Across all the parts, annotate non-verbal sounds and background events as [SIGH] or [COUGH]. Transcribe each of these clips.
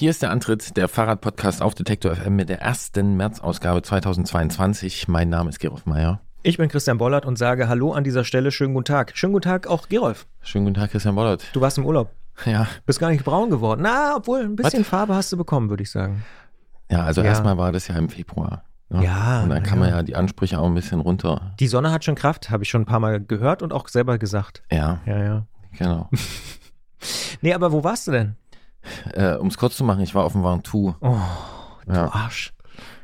Hier ist der Antritt der Fahrradpodcast auf Detektor FM mit der ersten März-Ausgabe 2022. Mein Name ist Gerolf Meyer. Ich bin Christian Bollert und sage Hallo an dieser Stelle. Schönen guten Tag. Schönen guten Tag auch Gerolf. Schönen guten Tag, Christian Bollert. Du warst im Urlaub. Ja. Bist gar nicht braun geworden. Na, obwohl ein bisschen Farbe hast du bekommen, würde ich sagen. Ja, also Ja. erstmal war das ja im Februar. ne? Ja, Und dann kann ja. man ja die Ansprüche auch ein bisschen runter. Die Sonne hat schon Kraft, habe ich schon ein paar Mal gehört und auch selber gesagt. Ja, Ja, ja. genau. [LAUGHS] Nee, aber wo warst du denn? Äh, um es kurz zu machen, ich war auf dem Ventoux. Oh, du Ja. Arsch.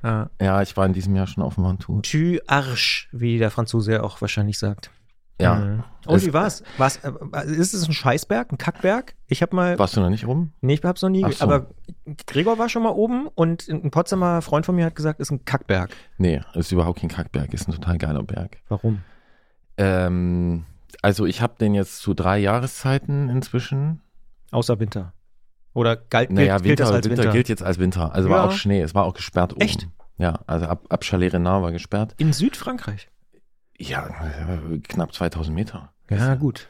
Ja. ja, ich war in diesem Jahr schon auf dem Ventoux. Tu Arsch, wie der Franzose ja auch wahrscheinlich sagt. Ja. Mhm. Und Es- wie war's? war's äh, ist es ein Scheißberg, ein Kackberg? Ich habe mal, Warst du noch nicht rum? nee, ich hab's noch nie, so. aber Gregor war schon mal oben und ein Potsdamer Freund von mir hat gesagt, ist ein Kackberg. Nee, ist überhaupt kein Kackberg, ist ein total geiler Berg. Warum? Ähm, also ich habe den jetzt zu drei Jahreszeiten inzwischen. Außer Winter. Oder galt, gilt, Naja, gilt Winter, das als Winter, Winter? gilt jetzt als Winter. Also Ja. war auch Schnee, es war auch gesperrt oben. Echt? Ja, also ab, ab Chalet Renard war gesperrt. In Südfrankreich. Ja, knapp 2000 Meter. Ja, gut.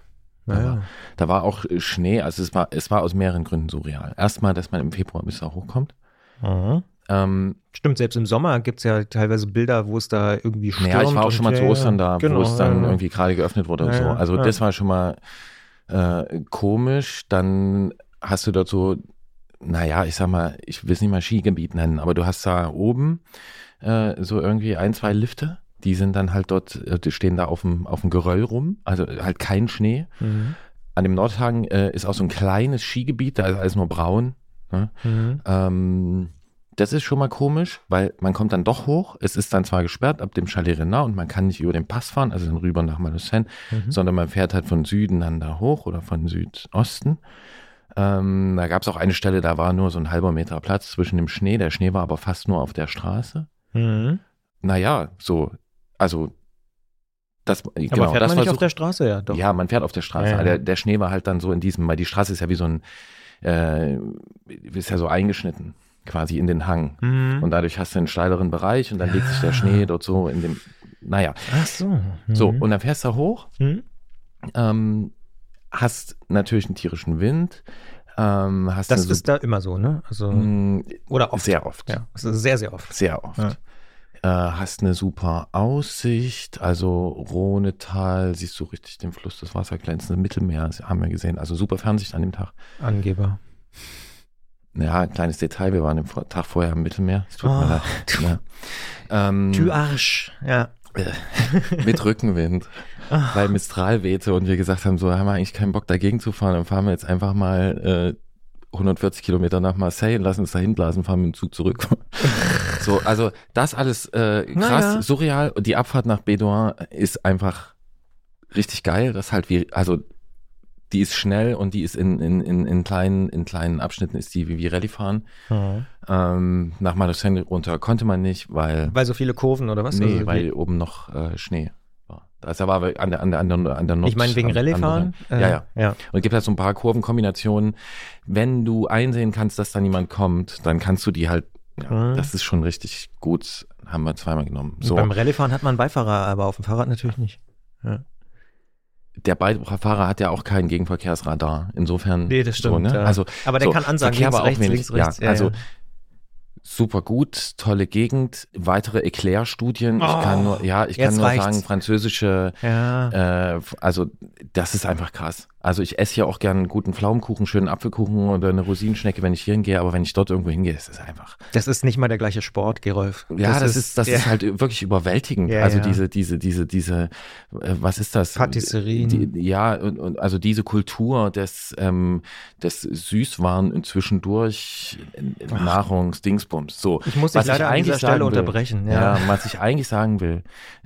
Aber Da war auch äh, Schnee, also es war, es war aus mehreren Gründen surreal. Erstmal, dass man im Februar bis da hochkommt. Mhm. Ähm, Stimmt, selbst im Sommer gibt es ja teilweise Bilder, wo es da irgendwie stürmt. naja, ich war auch schon mal zu ja, Ostern da, genau, wo es dann ja, ja. irgendwie gerade geöffnet wurde und Ja, so. ja, Also ja. das war schon mal äh, komisch. Dann hast du dort so, naja, ich sag mal, ich will es nicht mal Skigebiet nennen, aber du hast da oben äh, so irgendwie ein, zwei Lifte. Die sind dann halt dort, äh, die stehen da auf dem, auf dem Geröll rum, also halt kein Schnee. Mhm. An dem Nordhang äh, ist auch so ein kleines Skigebiet, da ist alles nur braun. Ne? Mhm. Ähm, das ist schon mal komisch, weil man kommt dann doch hoch. Es ist dann zwar gesperrt ab dem Chalet Renard und man kann nicht über den Pass fahren, also dann rüber nach Malocène, Mhm. sondern man fährt halt von Süden dann da hoch oder von Südosten. Ähm, da gab es auch eine Stelle, da war nur so ein halber Meter Platz zwischen dem Schnee. Der Schnee war aber fast nur auf der Straße. Mhm. Naja, so, also das, Aber genau, fährt das man nicht auf der Straße, ja, doch. ja, man fährt auf der Straße. Ja, ja. Der, der Schnee war halt dann so in diesem, weil die Straße ist ja wie so ein, äh, ist ja so eingeschnitten, quasi in den Hang. Mhm. Und dadurch hast du einen steileren Bereich und dann legt sich der Ah. Schnee dort so in dem, naja. Ach so. Mhm. So, und dann fährst du hoch, Mhm. ähm, hast natürlich einen tierischen Wind, ähm, hast Das ist da immer so, ne? Also, mh, oder oft. sehr oft. Ja, ist sehr, sehr oft. Sehr oft. Ja. Äh, hast eine super Aussicht, also Rhonetal, siehst du richtig den Fluss, das Wasser glänzende Mittelmeer, haben wir gesehen. Also super Fernsicht an dem Tag. Angeber. Ja, ein kleines Detail, wir waren am Tag vorher im Mittelmeer. Es tut mir Oh. leid. Ja. Ähm, Tu Arsch. Ja. Mit Rückenwind, Ach. weil Mistral wehte und wir gesagt haben, so haben wir eigentlich keinen Bock dagegen zu fahren, dann fahren wir jetzt einfach mal äh, 140 Kilometer nach Marseille und lassen uns dahin blasen, fahren mit dem Zug zurück. [LAUGHS] so, also das alles äh, krass, Naja. surreal und die Abfahrt nach Bédouin ist einfach richtig geil, das halt wie, also die ist schnell und die ist in, in, in, in, kleinen, in kleinen Abschnitten ist die wie, wie Rallye fahren. Mhm. Ähm, nach Malocène runter konnte man nicht, weil Weil so viele Kurven oder was? Nee, Also, weil oben noch äh, Schnee war. Das war an der, an der, an der, an der Nord. ich meine, wegen Rallye fahren? Äh, Ja, ja. ja. Und es gibt halt so ein paar Kurvenkombinationen. Wenn du einsehen kannst, dass da niemand kommt, dann kannst du die halt, ja, Mhm. das ist schon richtig gut. Haben wir zweimal genommen. So, Beim Rallye-Fahren hat man einen Beifahrer, aber auf dem Fahrrad natürlich nicht. Ja. Der Beifahrer hat ja auch kein Gegenverkehrsradar. Insofern. Nee, das So, stimmt. ne? ja. Also, aber der so, kann ansagen, Verkehr links, war auch rechts, links, rechts. Ja, also super gut, tolle Gegend, weitere Erklärstudien. ich Oh, kann nur, ja, ich kann nur reicht's. sagen, französische ja. Äh, also das ist einfach krass. Also ich esse ja auch gern einen guten Pflaumenkuchen, schönen Apfelkuchen oder eine Rosinenschnecke, wenn ich hier hingehe, aber wenn ich dort irgendwo hingehe, ist es einfach. das ist nicht mal der gleiche Sport, Gerolf. Ja, das, ist, das ja. ist halt wirklich überwältigend. Ja, also diese, diese, diese, diese, äh, was ist das? Patisserien. Die, ja, und, und also diese Kultur des, ähm, des Süßwaren und zwischendurch äh, Nahrungsdingsbums. So. Ich muss dich Was leider an dieser Stelle will, unterbrechen. Ja. Ja. was ich eigentlich sagen will,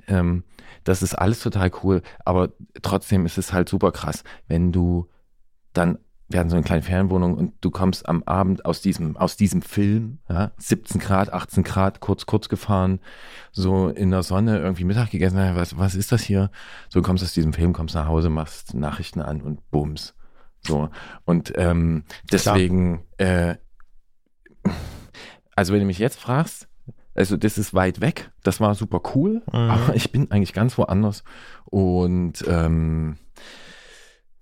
ähm, das ist alles total cool, aber trotzdem ist es halt super krass, wenn du dann wir hatten so eine kleine Fernwohnung und du kommst am Abend aus diesem, aus diesem Film, ja, 17 Grad, 18 Grad, kurz, kurz gefahren, so in der Sonne irgendwie Mittag gegessen, was, was ist das hier? So du kommst aus diesem Film, kommst nach Hause, machst Nachrichten an und bums. So. Und ähm, deswegen, äh, also wenn du mich jetzt fragst, also das ist weit weg, das war super cool, Mhm. aber ich bin eigentlich ganz woanders. Und ähm,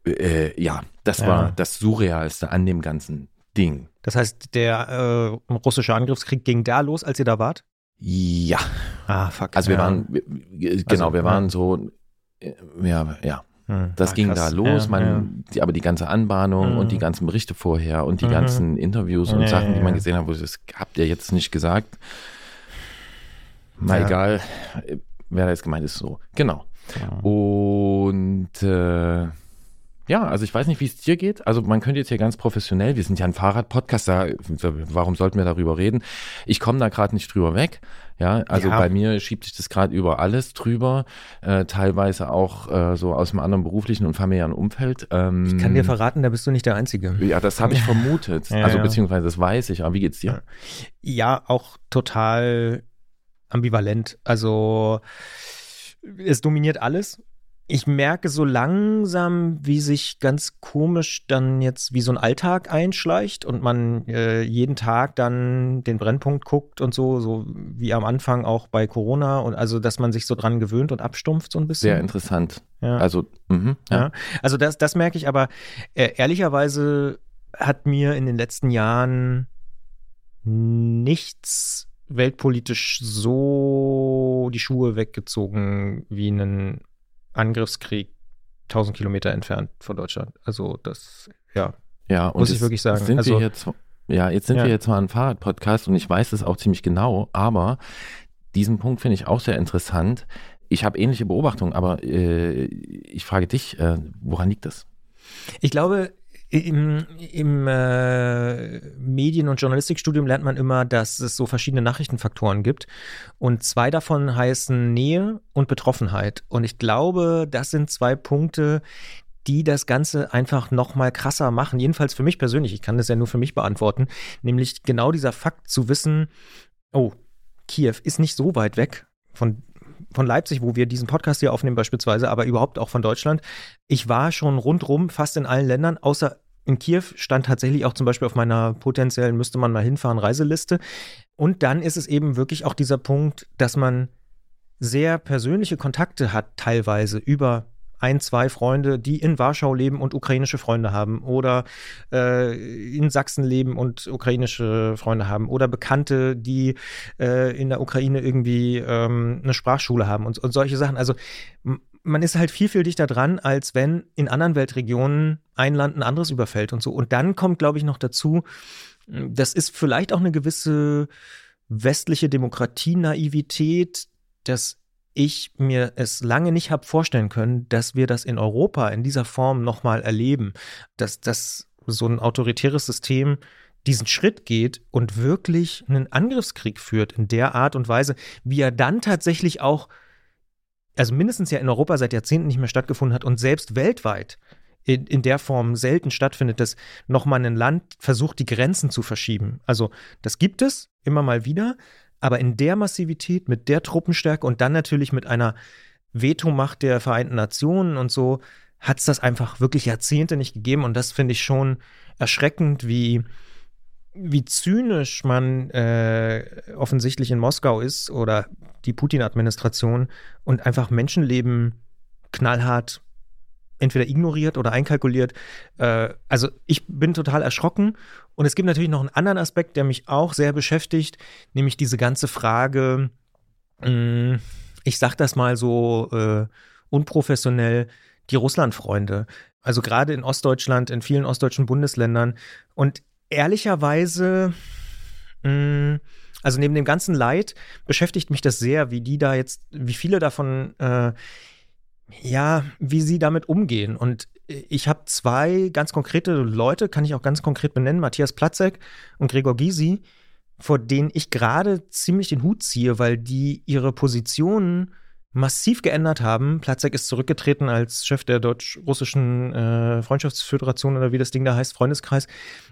äh, ja, das Ja. war das Surrealste an dem ganzen Ding. Das heißt, der äh, russische Angriffskrieg ging da los, als ihr da wart? Ja. Ah, fuck. Also wir ja. waren, genau, Also, wir ja. waren so, äh, ja, ja. Hm. Das Ah, ging krass. da los, Ja, man, ja. Die, aber die ganze Anbahnung Mhm. und die ganzen Berichte vorher und die Mhm. ganzen Interviews und Ja, Sachen, ja, die man ja. gesehen hat, wo ich, das habt ihr jetzt nicht gesagt. Mal Ja. egal, äh, wer da jetzt gemeint ist, so. Genau. Ja. Und äh, ja, also ich weiß nicht, wie es dir geht. Also man könnte jetzt hier ganz professionell, wir sind ja ein Fahrrad-Podcast, da, warum sollten wir darüber reden? Ich komme da gerade nicht drüber weg. Ja, also Ja. bei mir schiebt sich das gerade über alles drüber, äh, teilweise auch äh, so aus einem anderen beruflichen und familiären Umfeld. Ähm, Ich kann dir verraten, da bist du nicht der Einzige. ja, das habe ich vermutet. [LAUGHS] Ja, also ja. beziehungsweise das weiß ich. Aber wie geht's dir? Ja, auch total ambivalent. Also es dominiert alles. Ich merke so langsam, wie sich ganz komisch dann jetzt wie so ein Alltag einschleicht und man äh, jeden Tag dann den Brennpunkt guckt und so, so wie am Anfang auch bei Corona und also, dass man sich so dran gewöhnt und abstumpft so ein bisschen. Sehr interessant. Ja. Also, mhm, ja. Ja. Also das, das merke ich, aber äh, ehrlicherweise hat mir in den letzten Jahren nichts weltpolitisch so die Schuhe weggezogen wie einen Angriffskrieg 1000 Kilometer entfernt von Deutschland. Also das, ja. Ja, und Muss ich wirklich sagen. Sind Also- wir jetzt, ja, jetzt sind Ja. wir jetzt mal ein Fahrradpodcast und ich weiß es auch ziemlich genau, aber diesen Punkt finde ich auch sehr interessant. Ich habe ähnliche Beobachtungen, aber äh, ich frage dich, äh, woran liegt das? Ich glaube, im, im äh, Medien- und Journalistikstudium lernt man immer, dass es so verschiedene Nachrichtenfaktoren gibt. Und zwei davon heißen Nähe und Betroffenheit. Und ich glaube, das sind zwei Punkte, die das Ganze einfach noch mal krasser machen. Jedenfalls für mich persönlich. Ich kann das ja nur für mich beantworten. Nämlich genau dieser Fakt zu wissen, oh, Kiew ist nicht so weit weg von von Leipzig, wo wir diesen Podcast hier aufnehmen beispielsweise, aber überhaupt auch von Deutschland. Ich war schon rundrum fast in allen Ländern, außer in Kiew stand tatsächlich auch zum Beispiel auf meiner potenziellen müsste man mal hinfahren Reiseliste. Und dann ist es eben wirklich auch dieser Punkt, dass man sehr persönliche Kontakte hat, teilweise über ein, zwei Freunde, die in Warschau leben und ukrainische Freunde haben oder äh, in Sachsen leben und ukrainische Freunde haben oder Bekannte, die äh, in der Ukraine irgendwie ähm, eine Sprachschule haben und, und solche Sachen. Also man ist halt viel, viel dichter dran, als wenn in anderen Weltregionen ein Land ein anderes überfällt und so. Und dann kommt, glaube ich, noch dazu, das ist vielleicht auch eine gewisse westliche Demokratie-Naivität, dass ich mir es lange nicht habe vorstellen können, dass wir das in Europa in dieser Form nochmal erleben, dass das so ein autoritäres System diesen Schritt geht und wirklich einen Angriffskrieg führt in der Art und Weise, wie er dann tatsächlich auch, also mindestens ja in Europa seit Jahrzehnten nicht mehr stattgefunden hat und selbst weltweit in, in der Form selten stattfindet, dass nochmal ein Land versucht, die Grenzen zu verschieben. Also das gibt es immer mal wieder, aber in der Massivität, mit der Truppenstärke und dann natürlich mit einer Vetomacht der Vereinten Nationen und so, hat es das einfach wirklich Jahrzehnte nicht gegeben. Und das finde ich schon erschreckend, wie, wie zynisch man äh, offensichtlich in Moskau ist oder die Putin-Administration und einfach Menschenleben knallhart entweder ignoriert oder einkalkuliert. Äh, also ich bin total erschrocken. Und es gibt natürlich noch einen anderen Aspekt, der mich auch sehr beschäftigt, nämlich diese ganze Frage, mh, ich sag das mal so äh, unprofessionell, die Russland-Freunde. Also gerade in Ostdeutschland, in vielen ostdeutschen Bundesländern. Und ehrlicherweise, mh, also neben dem ganzen Leid beschäftigt mich das sehr, wie die da jetzt, wie viele davon äh, ja, wie sie damit umgehen. Und ich habe zwei ganz konkrete Leute, kann ich auch ganz konkret benennen, Matthias Platzek und Gregor Gysi, vor denen ich gerade ziemlich den Hut ziehe, weil die ihre Positionen massiv geändert haben. Platzek ist zurückgetreten als Chef der deutsch-russischen äh, Freundschaftsföderation oder wie das Ding da heißt, Freundeskreis.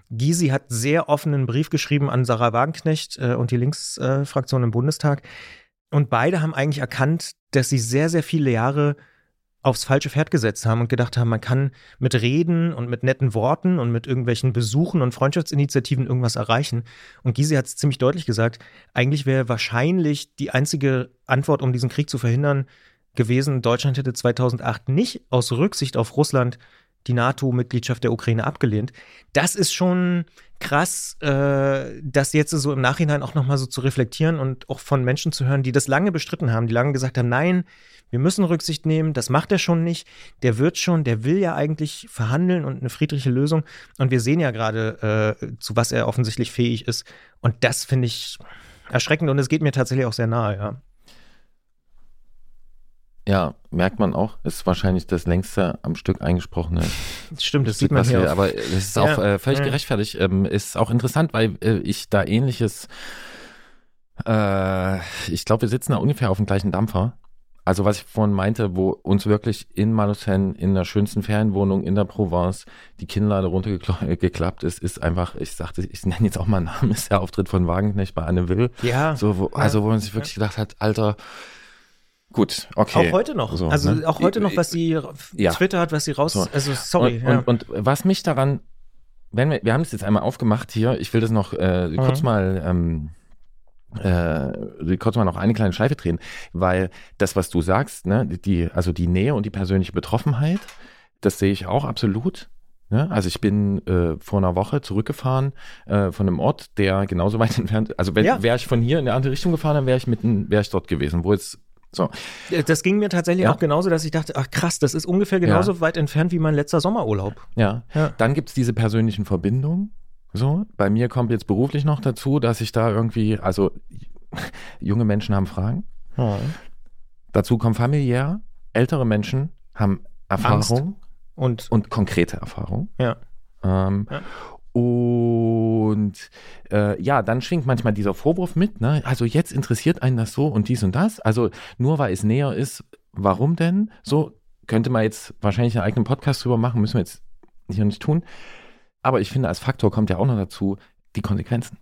Gysi hat sehr offenen Brief geschrieben an Sarah Wagenknecht äh, und die Linksfraktion im Bundestag. Und beide haben eigentlich erkannt, dass sie sehr, sehr viele Jahre aufs falsche Pferd gesetzt haben und gedacht haben, man kann mit Reden und mit netten Worten und mit irgendwelchen Besuchen und Freundschaftsinitiativen irgendwas erreichen. Und Gysi hat es ziemlich deutlich gesagt, eigentlich wäre wahrscheinlich die einzige Antwort, um diesen Krieg zu verhindern, gewesen, Deutschland hätte 2008 nicht aus Rücksicht auf Russland die NATO-Mitgliedschaft der Ukraine abgelehnt. Das ist schon krass, äh, das jetzt so im Nachhinein auch nochmal so zu reflektieren und auch von Menschen zu hören, die das lange bestritten haben, die lange gesagt haben, nein, wir müssen Rücksicht nehmen, das macht er schon nicht, der wird schon, der will ja eigentlich verhandeln und eine friedliche Lösung. Und wir sehen ja gerade, äh, zu was er offensichtlich fähig ist. Und das finde ich erschreckend und es geht mir tatsächlich auch sehr nahe, ja. Ja, merkt man auch. Ist wahrscheinlich das längste am Stück eingesprochene. [LAUGHS] Stimmt, das Stück, sieht man hier. Wir, aber es ist ja, auch äh, völlig ja. gerechtfertigt. Ähm, ist auch interessant, weil äh, ich da ähnliches. Äh, ich glaube, wir sitzen da ungefähr auf dem gleichen Dampfer. Also was ich vorhin meinte, wo uns wirklich in Malocène, in der schönsten Ferienwohnung in der Provence, die Kinnlade runtergeklappt ist, ist einfach, ich sagte, ich nenne jetzt auch mal einen Namen, [LAUGHS] ist der Auftritt von Wagenknecht bei Anne Will. Ja. So, wo, also wo man sich wirklich gedacht hat, Alter, Gut, okay. Auch heute noch. So, also ne? auch heute noch, was sie ja. Twitter hat, was sie raus. So. Also sorry. Und, ja. und, und, was mich daran, wenn wir, wir haben es jetzt einmal aufgemacht hier, ich will das noch äh, mhm. kurz mal ähm, äh, kurz mal noch eine kleine Schleife drehen, weil das, was du sagst, ne, die, also die Nähe und die persönliche Betroffenheit, das sehe ich auch absolut. Ne? Also ich bin äh, vor einer Woche zurückgefahren äh, von einem Ort, der genauso [LAUGHS] weit entfernt, also wenn ja. wäre ich von hier in eine andere Richtung gefahren, dann wäre ich mitten, wäre ich dort gewesen, wo jetzt so. Das ging mir tatsächlich ja. auch genauso, dass ich dachte, ach krass, das ist ungefähr genauso ja. weit entfernt wie mein letzter Sommerurlaub. Ja. ja. Dann gibt es diese persönlichen Verbindungen. So, bei mir kommt jetzt beruflich noch dazu, dass ich da irgendwie, also junge Menschen haben Fragen. Ja. Dazu kommt familiär, ältere Menschen haben Erfahrung und, und konkrete Erfahrung. Ja. Ähm, ja. Und äh, ja, dann schwingt manchmal dieser Vorwurf mit, ne? Also jetzt interessiert einen das so und dies und das. Also nur weil es näher ist, warum denn? So könnte man jetzt wahrscheinlich einen eigenen Podcast drüber machen, müssen wir jetzt hier nicht tun. Aber ich finde, als Faktor kommt ja auch noch dazu die Konsequenzen.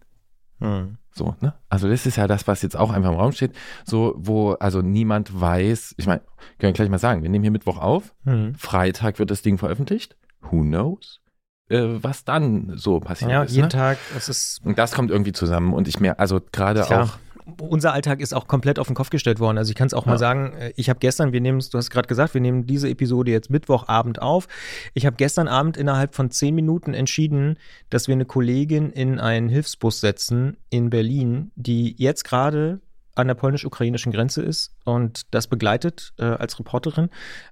Hm. So, ne? Also das ist ja das, was jetzt auch einfach im Raum steht, so, wo also niemand weiß, ich meine, können wir gleich mal sagen, wir nehmen hier Mittwoch auf, hm. Freitag wird das Ding veröffentlicht, who knows? Äh, was dann so passiert ja, ist. jeden ne? Tag, es ist. Und das kommt irgendwie zusammen und ich mehr, also gerade auch unser Alltag ist auch komplett auf den Kopf gestellt worden. Also ich kann es auch ja. mal sagen, äh, ich habe gestern, wir nehmen es, du hast gerade gesagt, wir nehmen diese Episode jetzt Mittwochabend auf. Ich habe gestern Abend innerhalb von zehn Minuten entschieden, dass wir eine Kollegin in einen Hilfsbus setzen in Berlin, die jetzt gerade an der polnisch-ukrainischen Grenze ist und das begleitet äh, als Reporterin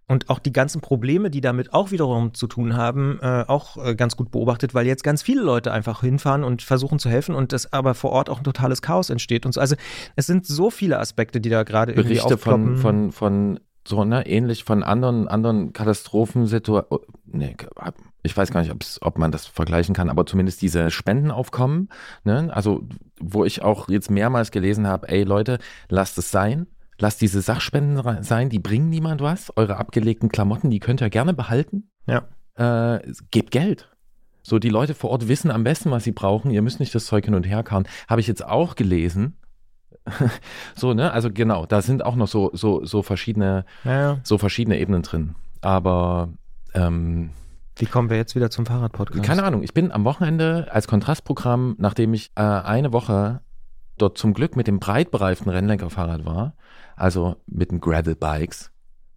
und auch die ganzen Probleme, die damit auch wiederum zu tun haben, äh, auch äh, ganz gut beobachtet, weil jetzt ganz viele Leute einfach hinfahren und versuchen zu helfen und das aber vor Ort auch ein totales Chaos entsteht und so. Also es sind so viele Aspekte, die da gerade irgendwie Berichte von, von, von so, ne, ähnlich von anderen, anderen Katastrophensituationen, oh, nee, ich weiß gar nicht, ob man das vergleichen kann, aber zumindest diese Spendenaufkommen, ne, also wo ich auch jetzt mehrmals gelesen habe, ey Leute, lasst es sein, lasst diese Sachspenden sein, die bringen niemand was, eure abgelegten Klamotten, die könnt ihr gerne behalten. Ja. Äh, gebt Geld. So, die Leute vor Ort wissen am besten, was sie brauchen. Ihr müsst nicht das Zeug hin und her kauen. Habe ich jetzt auch gelesen, [LAUGHS] so, ne? Also genau, da sind auch noch so, so, so verschiedene, ja. so verschiedene Ebenen drin. Aber ähm, wie kommen wir jetzt wieder zum Fahrradpodcast? Keine Ahnung. Ich bin am Wochenende als Kontrastprogramm, nachdem ich äh, eine Woche dort zum Glück mit dem breitbereiften Rennlenkerfahrrad war, also mit den Gravel-Bikes,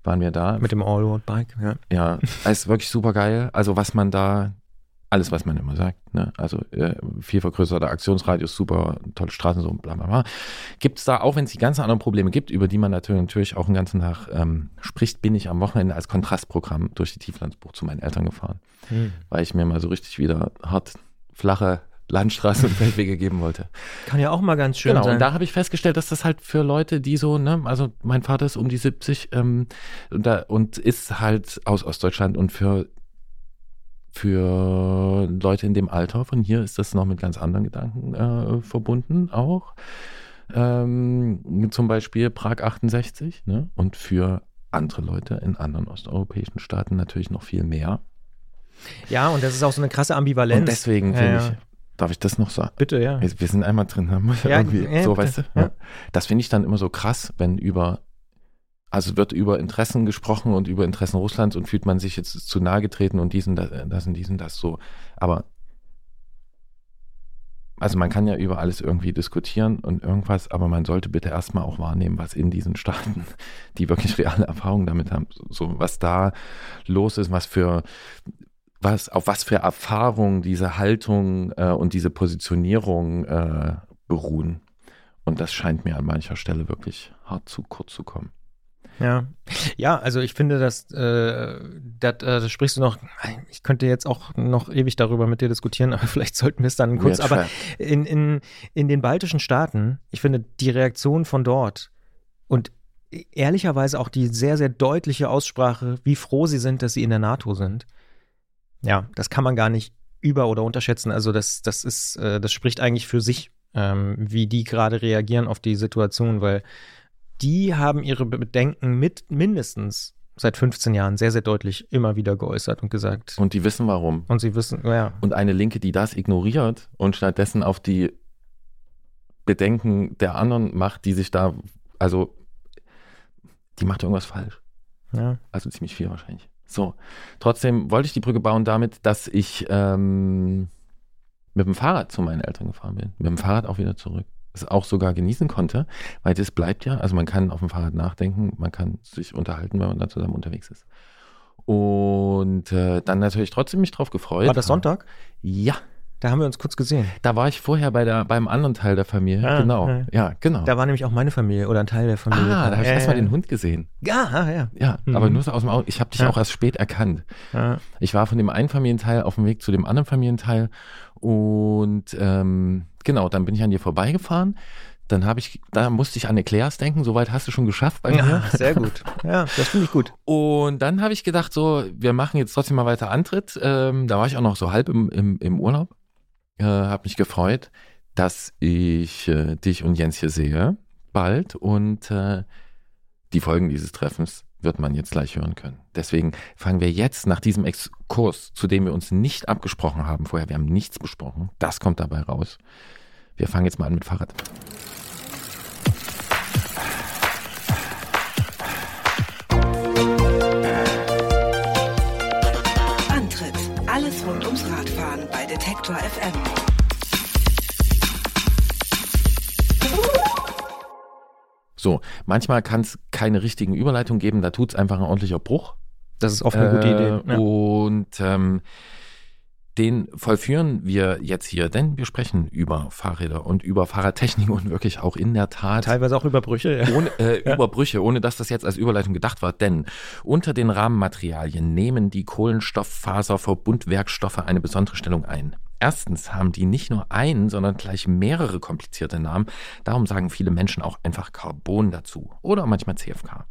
waren wir da. Mit dem All-Road-Bike, ja. Ja, es ist wirklich super geil. Also was man da alles, was man immer sagt. Ne? Also äh, viel vergrößerter Aktionsradius, super tolle Straßen, so bla bla bla. Gibt es da, auch wenn es die ganzen anderen Probleme gibt, über die man natürlich, natürlich auch den ganzen Tag ähm, spricht, bin ich am Wochenende als Kontrastprogramm durch die Tieflandsbucht zu meinen Eltern gefahren, hm. weil ich mir mal so richtig wieder hart flache Landstraßen und Feldwege [LAUGHS] geben wollte. Kann ja auch mal ganz schön genau, sein. und da habe ich festgestellt, dass das halt für Leute, die so, ne, also mein Vater ist um die 70 ähm, und, da, und ist halt aus Ostdeutschland und für für Leute in dem Alter von hier ist das noch mit ganz anderen Gedanken äh, verbunden auch. Ähm, zum Beispiel Prag 68 ne? und für andere Leute in anderen osteuropäischen Staaten natürlich noch viel mehr. Ja, und das ist auch so eine krasse Ambivalenz. Und deswegen finde ja, ich, darf ich das noch sagen? Bitte, ja. Wir, wir sind einmal drin, da muss [LAUGHS] ja, irgendwie, so, bitte. weißt du? Ja. Das finde ich dann immer so krass, wenn über also wird über Interessen gesprochen und über Interessen Russlands und fühlt man sich jetzt zu nahe getreten und diesen, das und diesen, das so. Aber also man kann ja über alles irgendwie diskutieren und irgendwas, aber man sollte bitte erstmal auch wahrnehmen, was in diesen Staaten, die wirklich reale Erfahrungen damit haben, so was da los ist, was für was, auf was für Erfahrungen diese Haltung äh, und diese Positionierung äh, beruhen. Und das scheint mir an mancher Stelle wirklich hart zu kurz zu kommen. Ja, ja, also ich finde, dass äh, das, äh, das sprichst du noch. Ich könnte jetzt auch noch ewig darüber mit dir diskutieren, [LAUGHS] aber vielleicht sollten wir es dann kurz. Aber in, in, in den baltischen Staaten, ich finde die Reaktion von dort und ehrlicherweise auch die sehr, sehr deutliche Aussprache, wie froh sie sind, dass sie in der NATO sind. Ja, das kann man gar nicht über- oder unterschätzen. Also das, das ist, äh, das spricht eigentlich für sich, ähm, wie die gerade reagieren auf die Situation, weil die haben ihre Bedenken mit mindestens seit 15 Jahren sehr, sehr deutlich immer wieder geäußert und gesagt. Und die wissen warum. Und sie wissen, ja. Und eine Linke, die das ignoriert und stattdessen auf die Bedenken der anderen macht, die sich da, also die macht irgendwas falsch. Ja. Also ziemlich viel wahrscheinlich. So, trotzdem wollte ich die Brücke bauen damit, dass ich ähm, mit dem Fahrrad zu meinen Eltern gefahren bin. Mit dem Fahrrad auch wieder zurück. Es auch sogar genießen konnte, weil das bleibt ja, also man kann auf dem Fahrrad nachdenken, man kann sich unterhalten, wenn man da zusammen unterwegs ist. Und äh, dann natürlich trotzdem mich drauf gefreut. War das Sonntag? Ja. Da haben wir uns kurz gesehen. Da war ich vorher bei der, beim anderen Teil der Familie. Ah, genau. Ja. ja. genau. Da war nämlich auch meine Familie oder ein Teil der Familie. Ah, da habe ich äh, erstmal den Hund gesehen. Ja, ah, ja. Ja, mhm. aber nur so aus dem Auto. Ich habe dich ja. auch erst spät erkannt. Ja. Ich war von dem einen Familienteil auf dem Weg zu dem anderen Familienteil und ähm, genau, dann bin ich an dir vorbeigefahren. Dann habe ich, da musste ich an Eclairs denken, soweit hast du schon geschafft bei mir. Ja, sehr gut. [LAUGHS] Ja, das finde ich gut. Und dann habe ich gedacht, so, wir machen jetzt trotzdem mal weiter Antritt. Ähm, da war ich auch noch so halb im, im, im Urlaub äh, habe mich gefreut, dass ich äh, dich und Jens hier sehe bald und äh, die Folgen dieses Treffens wird man jetzt gleich hören können. Deswegen fangen wir jetzt nach diesem Exkurs, zu dem wir uns nicht abgesprochen haben vorher, wir haben nichts besprochen, das kommt dabei raus. Wir fangen jetzt mal an mit Fahrrad. Detektor FM. So, manchmal kann es keine richtigen Überleitungen geben, da tut es einfach ein ordentlicher Bruch. Das ist oft eine äh, gute Idee. Ja. Und ähm, den vollführen wir jetzt hier, denn wir sprechen über Fahrräder und über Fahrradtechnik und wirklich auch in der Tat. Teilweise auch über Brüche. Ja. Ohne, äh, ja. Über Brüche, ohne dass das jetzt als Überleitung gedacht war. Denn unter den Rahmenmaterialien nehmen die Kohlenstofffaserverbundwerkstoffe eine besondere Stellung ein. Erstens haben die nicht nur einen, sondern gleich mehrere komplizierte Namen. Darum sagen viele Menschen auch einfach Carbon dazu oder manchmal CFK.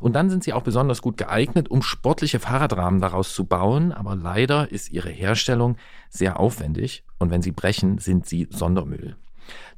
Und dann sind sie auch besonders gut geeignet, um sportliche Fahrradrahmen daraus zu bauen, aber leider ist ihre Herstellung sehr aufwendig und wenn sie brechen, sind sie Sondermüll.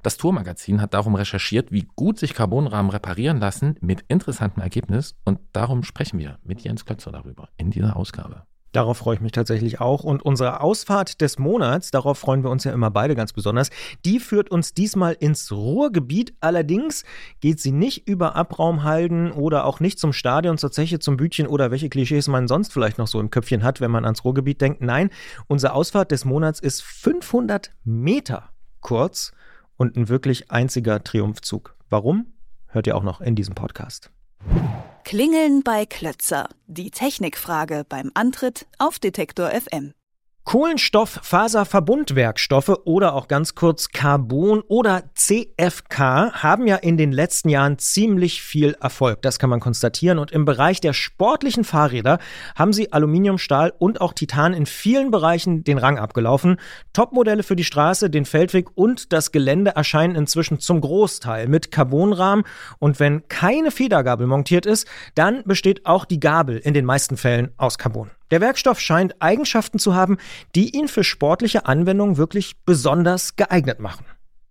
Das Tourmagazin hat darum recherchiert, wie gut sich Carbonrahmen reparieren lassen, mit interessantem Ergebnis und darum sprechen wir mit Jens Klötzer darüber in dieser Ausgabe. Darauf freue ich mich tatsächlich auch. Und unsere Ausfahrt des Monats, darauf freuen wir uns ja immer beide ganz besonders, die führt uns diesmal ins Ruhrgebiet. Allerdings geht sie nicht über Abraumhalden oder auch nicht zum Stadion, zur Zeche, zum Bütchen oder welche Klischees man sonst vielleicht noch so im Köpfchen hat, wenn man ans Ruhrgebiet denkt. Nein, unsere Ausfahrt des Monats ist 500 Meter kurz und ein wirklich einziger Triumphzug. Warum? Hört ihr auch noch in diesem Podcast. Klingeln bei Klötzer. Die Technikfrage beim Antritt auf Detektor FM. Kohlenstofffaserverbundwerkstoffe oder auch ganz kurz Carbon oder CFK haben ja in den letzten Jahren ziemlich viel Erfolg. Das kann man konstatieren. Und im Bereich der sportlichen Fahrräder haben sie Aluminium, Stahl und auch Titan in vielen Bereichen den Rang abgelaufen. Topmodelle für die Straße, den Feldweg und das Gelände erscheinen inzwischen zum Großteil mit Carbonrahmen. Und wenn keine Federgabel montiert ist, dann besteht auch die Gabel in den meisten Fällen aus Carbon. Der Werkstoff scheint Eigenschaften zu haben, die ihn für sportliche Anwendungen wirklich besonders geeignet machen.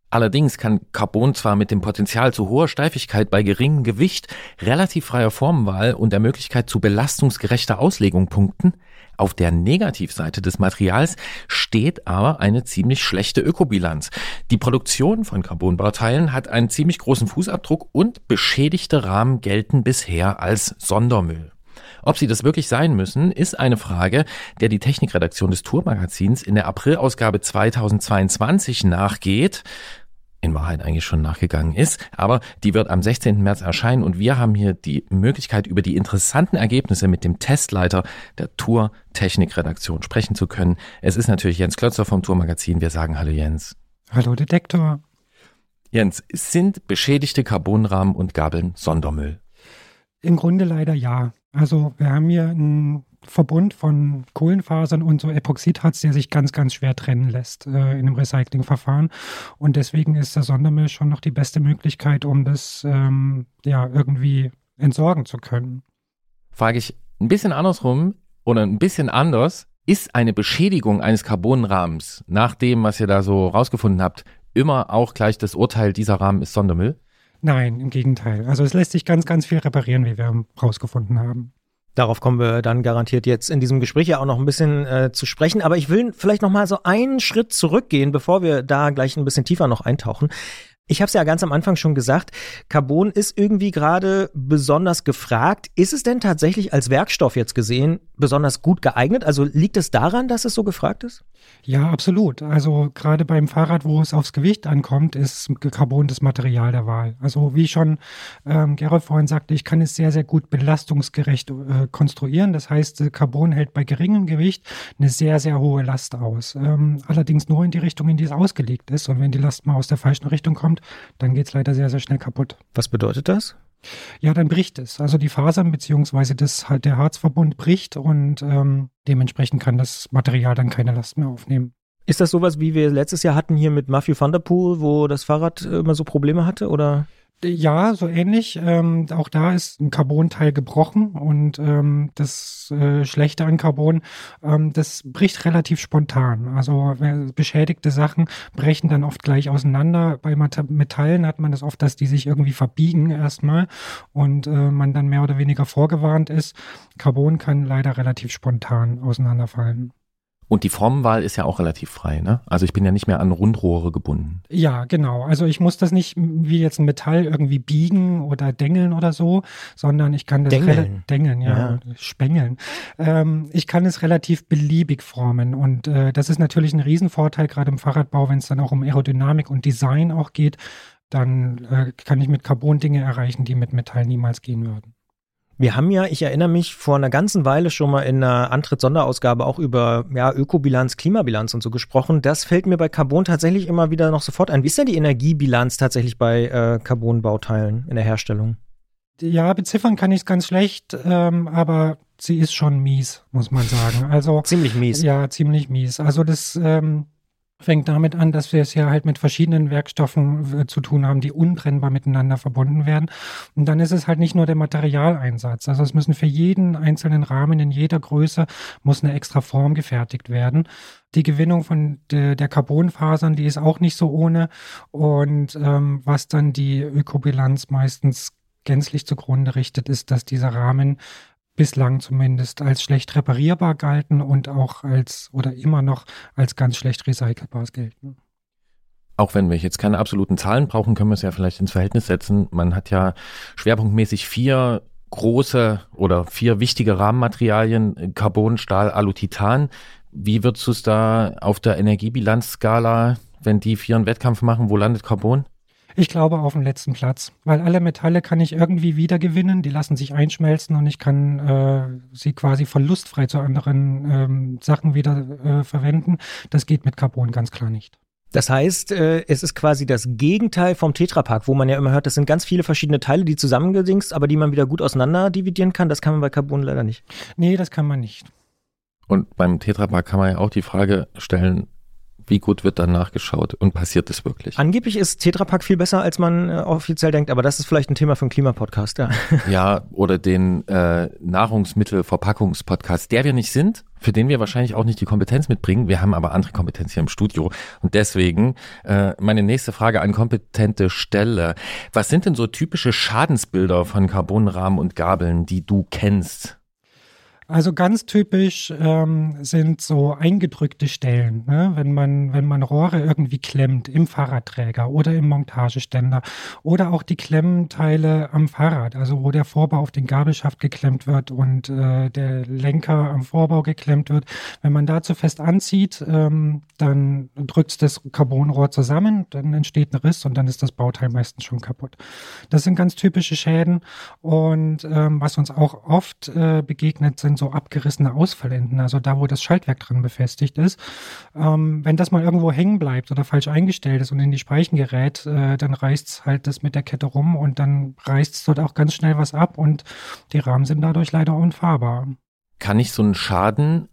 Allerdings kann Carbon zwar mit dem Potenzial zu hoher Steifigkeit bei geringem Gewicht, relativ freier Formenwahl und der Möglichkeit zu belastungsgerechter Auslegung punkten, auf der Negativseite des Materials steht aber eine ziemlich schlechte Ökobilanz. Die Produktion von Carbonbauteilen hat einen ziemlich großen Fußabdruck und beschädigte Rahmen gelten bisher als Sondermüll. Ob sie das wirklich sein müssen, ist eine Frage, der die Technikredaktion des Tourmagazins in der Aprilausgabe 2022 nachgeht. in Wahrheit eigentlich schon nachgegangen ist. Aber die wird am 16. März erscheinen und wir haben hier die Möglichkeit, über die interessanten Ergebnisse mit dem Testleiter der Tour Technikredaktion sprechen zu können. Es ist natürlich Jens Klötzer vom Tourmagazin. Wir sagen Hallo Jens. Hallo Detektor. Jens, sind beschädigte Carbonrahmen und Gabeln Sondermüll? Im Grunde leider ja. Also wir haben hier einen Verbund von Kohlenfasern und so Epoxidharz, der sich ganz, ganz schwer trennen lässt äh, in einem Recyclingverfahren. Und deswegen ist der Sondermüll schon noch die beste Möglichkeit, um das ähm, ja irgendwie entsorgen zu können. Frage ich ein bisschen andersrum oder ein bisschen anders. Ist eine Beschädigung eines Carbonrahmens nach dem, was ihr da so rausgefunden habt, immer auch gleich das Urteil, dieser Rahmen ist Sondermüll? Nein, im Gegenteil. Also es lässt sich ganz, ganz viel reparieren, wie wir rausgefunden haben. Darauf kommen wir dann garantiert jetzt in diesem Gespräch ja auch noch ein bisschen äh, zu sprechen. Aber ich will vielleicht noch mal so einen Schritt zurückgehen, bevor wir da gleich ein bisschen tiefer noch eintauchen. Ich habe es ja ganz am Anfang schon gesagt, Carbon ist irgendwie gerade besonders gefragt. Ist es denn tatsächlich als Werkstoff jetzt gesehen besonders gut geeignet? Also liegt es daran, dass es so gefragt ist? Ja, absolut. Also gerade beim Fahrrad, wo es aufs Gewicht ankommt, ist Carbon das Material der Wahl. Also wie schon ähm, Gerolf vorhin sagte, ich kann es sehr, sehr gut belastungsgerecht äh, konstruieren. Das heißt, Carbon hält bei geringem Gewicht eine sehr, sehr hohe Last aus. Ähm, allerdings nur in die Richtung, in die es ausgelegt ist. Und wenn die Last mal aus der falschen Richtung kommt, dann geht es leider sehr, sehr schnell kaputt. Was bedeutet das? Ja, dann bricht es. Also die Fasern beziehungsweise das halt der Harzverbund bricht und ähm, dementsprechend kann das Material dann keine Last mehr aufnehmen. Ist das sowas, wie wir letztes Jahr hatten hier mit Matthew van der Poel, wo das Fahrrad immer so Probleme hatte, oder? Ja, so ähnlich. Ähm, auch da ist ein Carbonteil gebrochen und ähm, das äh, Schlechte an Carbon, ähm, das bricht relativ spontan. Also beschädigte Sachen brechen dann oft gleich auseinander. Bei Metallen hat man das oft, dass die sich irgendwie verbiegen erstmal und äh, man dann mehr oder weniger vorgewarnt ist. Carbon kann leider relativ spontan auseinanderfallen. Und die Formwahl ist ja auch relativ frei, ne? Also ich bin ja nicht mehr an Rundrohre gebunden. Ja, genau. Also ich muss das nicht wie jetzt ein Metall irgendwie biegen oder dengeln oder so, sondern ich kann das dengeln, dengeln ja, ja. spengeln. Ähm, ich kann es relativ beliebig formen und äh, das ist natürlich ein Riesenvorteil gerade im Fahrradbau, wenn es dann auch um Aerodynamik und Design auch geht, dann äh, kann ich mit Carbon Dinge erreichen, die mit Metall niemals gehen würden. Wir haben ja, ich erinnere mich, vor einer ganzen Weile schon mal in einer Antritt-Sonderausgabe auch über ja, Ökobilanz, Klimabilanz und so gesprochen. Das fällt mir bei Carbon tatsächlich immer wieder noch sofort ein. Wie ist denn die Energiebilanz tatsächlich bei äh, Carbonbauteilen in der Herstellung? Ja, beziffern kann ich es ganz schlecht, ähm, aber sie ist schon mies, muss man sagen. Also ziemlich mies. Ja, ziemlich mies. Also das ähm, fängt damit an, dass wir es ja halt mit verschiedenen Werkstoffen äh, zu tun haben, die untrennbar miteinander verbunden werden. Und dann ist es halt nicht nur der Materialeinsatz. Also es müssen für jeden einzelnen Rahmen in jeder Größe muss eine extra Form gefertigt werden. Die Gewinnung von de, der Carbonfasern, die ist auch nicht so ohne. Und ähm, was dann die Ökobilanz meistens gänzlich zugrunde richtet, ist, dass dieser Rahmen bislang zumindest als schlecht reparierbar galten und auch als oder immer noch als ganz schlecht recycelbar gelten. Auch wenn wir jetzt keine absoluten Zahlen brauchen, können wir es ja vielleicht ins Verhältnis setzen. Man hat ja schwerpunktmäßig vier große oder vier wichtige Rahmenmaterialien, Carbon, Stahl, Alu, Titan. Wie würdest du es da auf der Energiebilanzskala, wenn die vier einen Wettkampf machen, wo landet Carbon? Ich glaube auf dem letzten Platz, weil alle Metalle kann ich irgendwie wiedergewinnen, die lassen sich einschmelzen und ich kann äh, sie quasi verlustfrei zu anderen ähm, Sachen wieder äh, verwenden. Das geht mit Carbon ganz klar nicht. Das heißt, äh, es ist quasi das Gegenteil vom Tetrapack, wo man ja immer hört, das sind ganz viele verschiedene Teile, die zusammengedingst, aber die man wieder gut auseinander dividieren kann. Das kann man bei Carbon leider nicht. Nee, das kann man nicht. Und beim Tetrapack kann man ja auch die Frage stellen, wie gut wird dann nachgeschaut und passiert es wirklich? Angeblich ist Tetrapack viel besser, als man äh, offiziell denkt, aber das ist vielleicht ein Thema für einen Klimapodcast, ja. [LAUGHS] Ja, oder den äh, Nahrungsmittelverpackungspodcast, der wir nicht sind, für den wir wahrscheinlich auch nicht die Kompetenz mitbringen. Wir haben aber andere Kompetenz hier im Studio. Und deswegen äh, meine nächste Frage an kompetente Stelle. Was sind denn so typische Schadensbilder von Carbonrahmen und Gabeln, die du kennst? Also ganz typisch ähm, sind so eingedrückte Stellen, ne? wenn man wenn man Rohre irgendwie klemmt im Fahrradträger oder im Montageständer oder auch die Klemmteile am Fahrrad, also wo der Vorbau auf den Gabelschaft geklemmt wird und äh, der Lenker am Vorbau geklemmt wird. Wenn man dazu fest anzieht, ähm, dann drückt das Carbonrohr zusammen, dann entsteht ein Riss und dann ist das Bauteil meistens schon kaputt. Das sind ganz typische Schäden und ähm, was uns auch oft äh, begegnet sind so abgerissene Ausfallenden, also da, wo das Schaltwerk dran befestigt ist. Ähm, wenn das mal irgendwo hängen bleibt oder falsch eingestellt ist und in die Speichen gerät, äh, dann reißt es halt das mit der Kette rum und dann reißt es dort auch ganz schnell was ab und die Rahmen sind dadurch leider unfahrbar. Kann ich so einen Schaden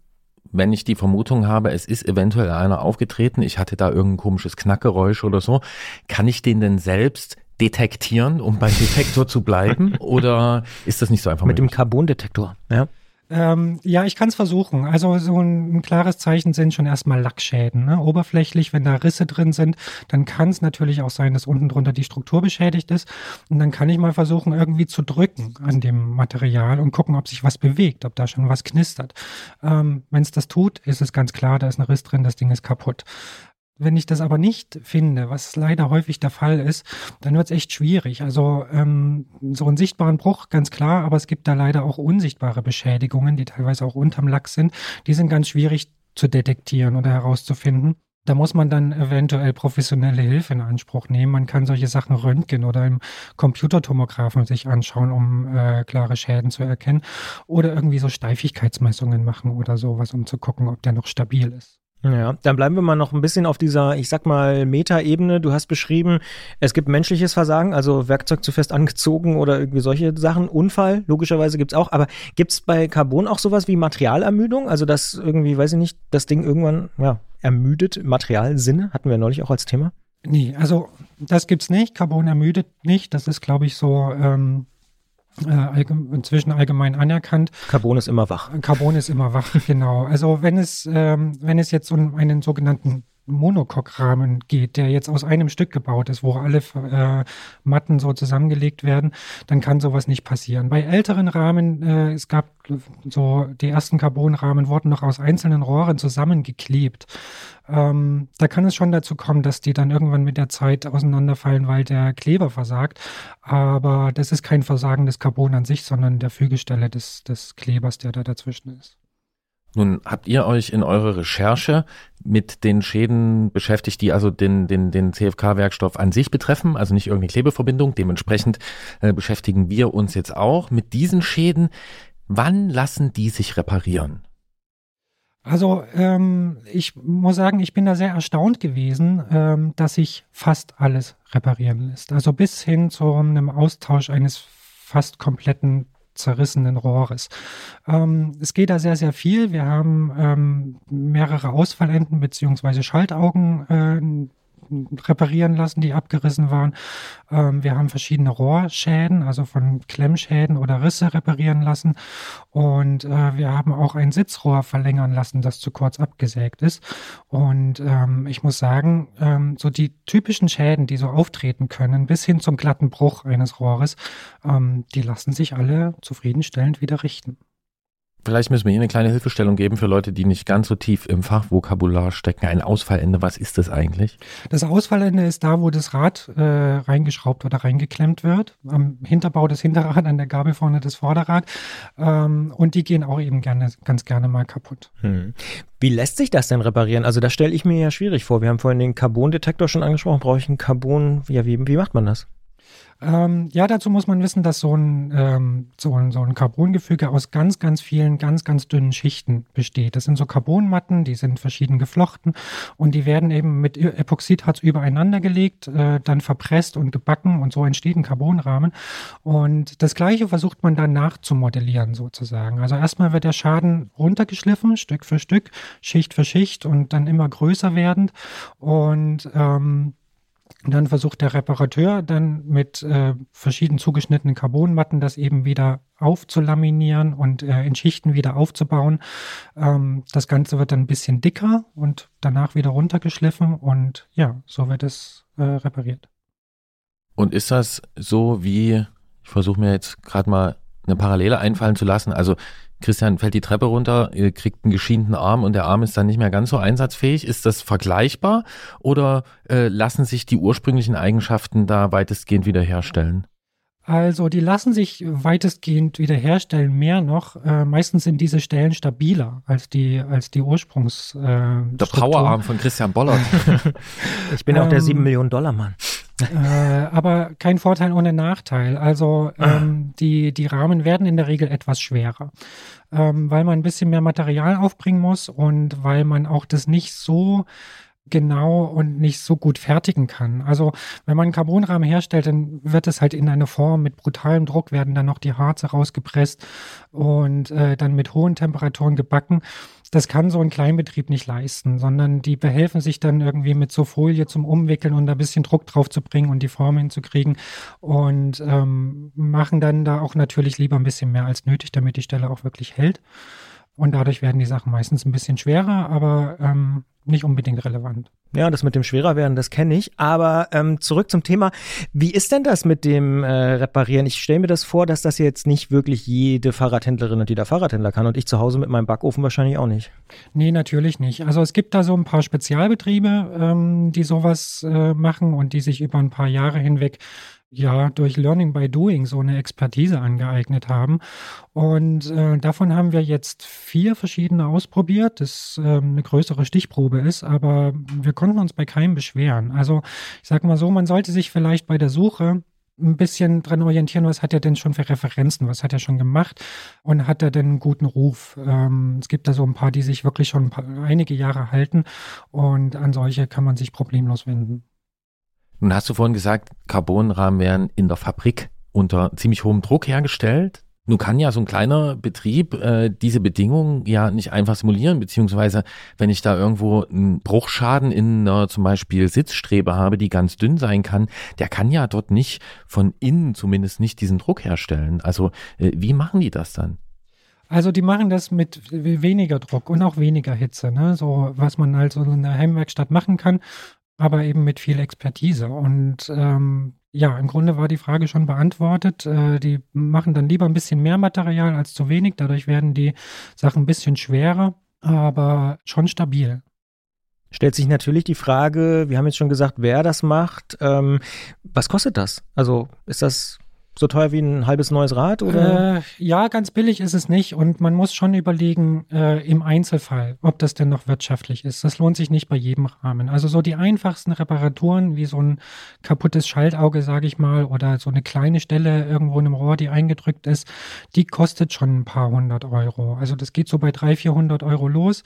wenn ich die Vermutung habe, es ist eventuell einer aufgetreten, ich hatte da irgendein komisches Knackgeräusch oder so, kann ich den denn selbst detektieren, um beim Detektor zu bleiben? [LAUGHS] Oder ist das nicht so einfach? Mit möglich? dem Carbon-Detektor, ja. Ähm, ja, ich kann es versuchen. Also so ein, ein, klares Zeichen sind schon erstmal Lackschäden. Ne? Oberflächlich, wenn da Risse drin sind, dann kann es natürlich auch sein, dass unten drunter die Struktur beschädigt ist. Und dann kann ich mal versuchen, irgendwie zu drücken an dem Material und gucken, ob sich was bewegt, ob da schon was knistert. Ähm, wenn es das tut, ist es ganz klar, da ist ein Riss drin, das Ding ist kaputt. Wenn ich das aber nicht finde, was leider häufig der Fall ist, dann wird es echt schwierig. Also ähm, so einen sichtbaren Bruch, ganz klar, aber es gibt da leider auch unsichtbare Beschädigungen, die teilweise auch unterm Lack sind. Die sind ganz schwierig zu detektieren oder herauszufinden. Da muss man dann eventuell professionelle Hilfe in Anspruch nehmen. Man kann solche Sachen röntgen oder im Computertomographen sich anschauen, um äh, klare Schäden zu erkennen. Oder irgendwie so Steifigkeitsmessungen machen oder sowas, um zu gucken, ob der noch stabil ist. Ja, dann bleiben wir mal noch ein bisschen auf dieser, ich sag mal, Meta-Ebene. Du hast beschrieben, es gibt menschliches Versagen, also Werkzeug zu fest [LAUGHS] angezogen oder irgendwie solche Sachen. Unfall, logischerweise gibt's auch. Aber gibt's bei Carbon auch sowas wie Materialermüdung? Also, dass irgendwie, weiß ich nicht, das Ding irgendwann, ja, ermüdet, Materialsinne, hatten wir neulich auch als Thema? Nee, also das gibt's nicht. Carbon ermüdet nicht. Das ist, glaube ich, so ähm, äh, inzwischen allgemein anerkannt. Carbon ist immer wach. Carbon ist immer wach, [LAUGHS] genau. Also wenn es, ähm, wenn es jetzt um einen sogenannten Monocoque-Rahmen geht, der jetzt aus einem Stück gebaut ist, wo alle äh, Matten so zusammengelegt werden, dann kann sowas nicht passieren. Bei älteren Rahmen, äh, es gab so, die ersten Carbonrahmen wurden noch aus einzelnen Rohren zusammengeklebt. Ähm, da kann es schon dazu kommen, dass die dann irgendwann mit der Zeit auseinanderfallen, weil der Kleber versagt. Aber das ist kein Versagen des Carbon an sich, sondern der Fügestelle des, des Klebers, der da dazwischen ist. Nun habt ihr euch in eurer Recherche mit den Schäden beschäftigt, die also den, den, den CFK-Werkstoff an sich betreffen, also nicht irgendeine Klebeverbindung. Dementsprechend äh, beschäftigen wir uns jetzt auch mit diesen Schäden. Wann lassen die sich reparieren? Also ähm, ich muss sagen, ich bin da sehr erstaunt gewesen, ähm, dass sich fast alles reparieren lässt. Also bis hin zu einem Austausch eines fast kompletten zerrissenen Rohres. Ähm, es geht da sehr, sehr viel. Wir haben ähm, mehrere Ausfallenden beziehungsweise Schaltaugen äh, reparieren lassen, die abgerissen waren. Ähm, wir haben verschiedene Rohrschäden, also von Klemmschäden oder Risse reparieren lassen. Und äh, wir haben auch ein Sitzrohr verlängern lassen, das zu kurz abgesägt ist. Und ähm, ich muss sagen, ähm, so die typischen Schäden, die so auftreten können, bis hin zum glatten Bruch eines Rohres, ähm, die lassen sich alle zufriedenstellend wieder richten. Vielleicht müssen wir hier eine kleine Hilfestellung geben für Leute, die nicht ganz so tief im Fachvokabular stecken. Ein Ausfallende, was ist das eigentlich? Das Ausfallende ist da, wo das Rad äh, reingeschraubt oder reingeklemmt wird. Am Hinterbau das Hinterrad, an der Gabel vorne das Vorderrad. Ähm, und die gehen auch eben gerne, ganz gerne mal kaputt. Hm. Wie lässt sich das denn reparieren? Also das stelle ich mir ja schwierig vor. Wir haben vorhin den Carbon-Detektor schon angesprochen. Brauche ich einen Carbon? Ja, wie, wie macht man das? Ähm, ja, dazu muss man wissen, dass so ein, ähm, so ein, so ein Carbongefüge aus ganz, ganz vielen, ganz, ganz dünnen Schichten besteht. Das sind so Carbonmatten, die sind verschieden geflochten und die werden eben mit Epoxidharz übereinander gelegt, äh, dann verpresst und gebacken und so entsteht ein Carbonrahmen. Und das Gleiche versucht man dann nachzumodellieren sozusagen. Also erstmal wird der Schaden runtergeschliffen, Stück für Stück, Schicht für Schicht und dann immer größer werdend und ähm, und dann versucht der Reparateur dann mit äh, verschieden zugeschnittenen Carbonmatten das eben wieder aufzulaminieren und äh, in Schichten wieder aufzubauen. Ähm, das Ganze wird dann ein bisschen dicker und danach wieder runtergeschliffen und ja, so wird es äh, repariert. Und ist das so wie, ich versuche mir jetzt gerade mal eine Parallele einfallen zu lassen. Also Christian fällt die Treppe runter, kriegt einen geschienten Arm und der Arm ist dann nicht mehr ganz so einsatzfähig. Ist das vergleichbar oder äh, lassen sich die ursprünglichen Eigenschaften da weitestgehend wiederherstellen? Also die lassen sich weitestgehend wiederherstellen, mehr noch. Äh, meistens sind diese Stellen stabiler als die, als die Ursprungs. Äh, der Powerarm von Christian Bollert. [LAUGHS] ich bin ähm, auch der 7 Millionen Dollar Mann. Äh, aber kein Vorteil ohne Nachteil. Also ähm, die, die Rahmen werden in der Regel etwas schwerer, ähm, weil man ein bisschen mehr Material aufbringen muss und weil man auch das nicht so genau und nicht so gut fertigen kann. Also wenn man einen Carbonrahmen herstellt, dann wird es halt in eine Form mit brutalem Druck werden dann noch die Harze rausgepresst und äh, dann mit hohen Temperaturen gebacken. Das kann so ein Kleinbetrieb nicht leisten, sondern die behelfen sich dann irgendwie mit so Folie zum Umwickeln und ein bisschen Druck drauf zu bringen und die Form hinzukriegen und ähm, machen dann da auch natürlich lieber ein bisschen mehr als nötig, damit die Stelle auch wirklich hält. Und dadurch werden die Sachen meistens ein bisschen schwerer, aber ähm, nicht unbedingt relevant. Ja, das mit dem Schwererwerden, das kenne ich. Aber ähm, zurück zum Thema. Wie ist denn das mit dem äh, Reparieren? Ich stelle mir das vor, dass das jetzt nicht wirklich jede Fahrradhändlerin und jeder Fahrradhändler kann und ich zu Hause mit meinem Backofen wahrscheinlich auch nicht. Nee, natürlich nicht. Also es gibt da so ein paar Spezialbetriebe, ähm, die sowas äh, machen und die sich über ein paar Jahre hinweg ja durch Learning by Doing so eine Expertise angeeignet haben. Und äh, davon haben wir jetzt vier verschiedene ausprobiert, das äh, eine größere Stichprobe ist, aber wir konnten uns bei keinem beschweren. Also ich sage mal so, man sollte sich vielleicht bei der Suche ein bisschen dran orientieren, was hat er denn schon für Referenzen, was hat er schon gemacht und hat er denn einen guten Ruf. Ähm, es gibt da so ein paar, die sich wirklich schon paar, einige Jahre halten und an solche kann man sich problemlos wenden. Nun hast du vorhin gesagt, Carbonrahmen werden in der Fabrik unter ziemlich hohem Druck hergestellt. Nun kann ja so ein kleiner Betrieb äh, diese Bedingungen ja nicht einfach simulieren, beziehungsweise wenn ich da irgendwo einen Bruchschaden in einer zum Beispiel Sitzstrebe habe, die ganz dünn sein kann, der kann ja dort nicht von innen zumindest nicht diesen Druck herstellen. Also äh, wie machen die das dann? Also die machen das mit weniger Druck und auch weniger Hitze, ne? So was man halt so in der Heimwerkstatt machen kann aber eben mit viel Expertise. Und ähm, ja, im Grunde war die Frage schon beantwortet. Äh, die machen dann lieber ein bisschen mehr Material als zu wenig. Dadurch werden die Sachen ein bisschen schwerer, aber schon stabil. Stellt sich natürlich die Frage, wir haben jetzt schon gesagt, wer das macht. Ähm, was kostet das? Also ist das so teuer wie ein halbes neues Rad? Oder? Äh, ja, ganz billig ist es nicht. Und man muss schon überlegen, äh, im Einzelfall, ob das denn noch wirtschaftlich ist. Das lohnt sich nicht bei jedem Rahmen. Also so die einfachsten Reparaturen, wie so ein kaputtes Schaltauge, sage ich mal, oder so eine kleine Stelle irgendwo in einem Rohr, die eingedrückt ist, die kostet schon ein paar hundert Euro. Also das geht so bei 300, 400 Euro los.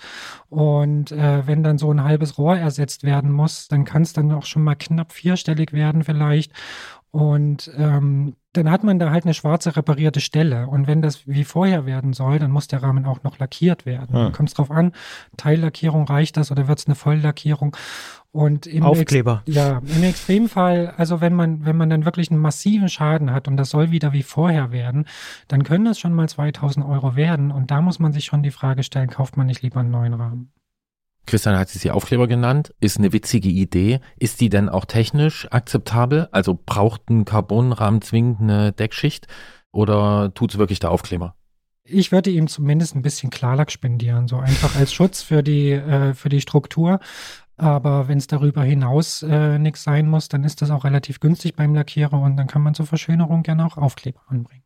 Und äh, wenn dann so ein halbes Rohr ersetzt werden muss, dann kann es dann auch schon mal knapp vierstellig werden vielleicht. Und ähm, dann hat man da halt eine schwarze reparierte Stelle. Und wenn das wie vorher werden soll, dann muss der Rahmen auch noch lackiert werden. Ja. Kommt es drauf an, Teillackierung reicht das oder wird es eine Volllackierung? Und im Aufkleber. Ex ja, im Extremfall, also wenn man, wenn man dann wirklich einen massiven Schaden hat und das soll wieder wie vorher werden, dann können das schon mal 2000 Euro werden. Und da muss man sich schon die Frage stellen, kauft man nicht lieber einen neuen Rahmen? Christian hat sie Aufkleber genannt, ist eine witzige Idee. Ist die denn auch technisch akzeptabel? Also braucht ein Carbonrahmen zwingend eine Deckschicht oder tut es wirklich der Aufkleber? Ich würde ihm zumindest ein bisschen Klarlack spendieren, so einfach als Schutz für die, äh, für die Struktur. Aber wenn es darüber hinaus äh, nichts sein muss, dann ist das auch relativ günstig beim Lackierer und dann kann man zur Verschönerung gerne auch Aufkleber anbringen.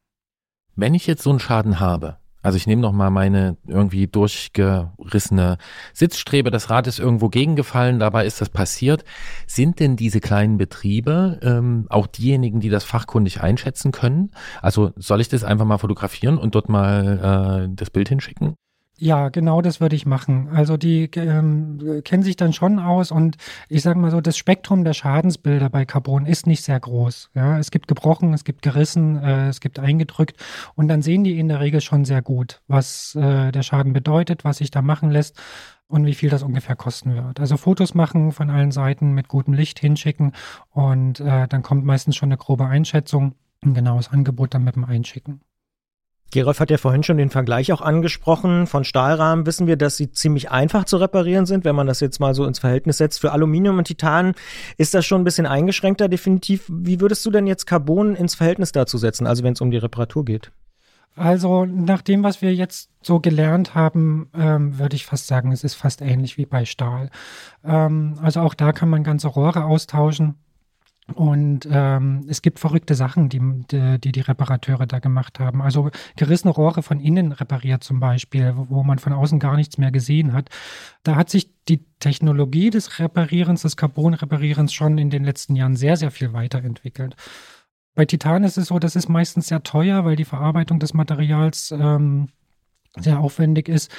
Wenn ich jetzt so einen Schaden habe, also ich nehme noch mal meine irgendwie durchgerissene Sitzstrebe. Das Rad ist irgendwo gegengefallen, dabei ist das passiert. Sind denn diese kleinen Betriebe ähm, auch diejenigen, die das fachkundig einschätzen können? Also soll ich das einfach mal fotografieren und dort mal äh, das Bild hinschicken? Ja, genau das würde ich machen. Also die ähm, kennen sich dann schon aus und ich sage mal so, das Spektrum der Schadensbilder bei Carbon ist nicht sehr groß. Ja, es gibt gebrochen, es gibt gerissen, äh, es gibt eingedrückt und dann sehen die in der Regel schon sehr gut, was äh, der Schaden bedeutet, was sich da machen lässt und wie viel das ungefähr kosten wird. Also Fotos machen von allen Seiten mit gutem Licht hinschicken und äh, dann kommt meistens schon eine grobe Einschätzung, ein genaues Angebot dann mit dem Einschicken. Gerolf hat ja vorhin schon den Vergleich auch angesprochen. Von Stahlrahmen wissen wir, dass sie ziemlich einfach zu reparieren sind. Wenn man das jetzt mal so ins Verhältnis setzt, für Aluminium und Titan ist das schon ein bisschen eingeschränkter, definitiv. Wie würdest du denn jetzt Carbon ins Verhältnis dazu setzen, also wenn es um die Reparatur geht? Also nach dem, was wir jetzt so gelernt haben, ähm, würde ich fast sagen, es ist fast ähnlich wie bei Stahl. Ähm, also auch da kann man ganze Rohre austauschen. Und ähm, es gibt verrückte Sachen, die, die, die Reparateure da gemacht haben. Also gerissene Rohre von innen repariert zum Beispiel, wo man von außen gar nichts mehr gesehen hat. Da hat sich die Technologie des Reparierens, des Carbon-Reparierens schon in den letzten Jahren sehr, sehr viel weiterentwickelt. Bei Titan ist es so, das ist meistens sehr teuer, weil die Verarbeitung des Materials ähm, sehr aufwendig ist.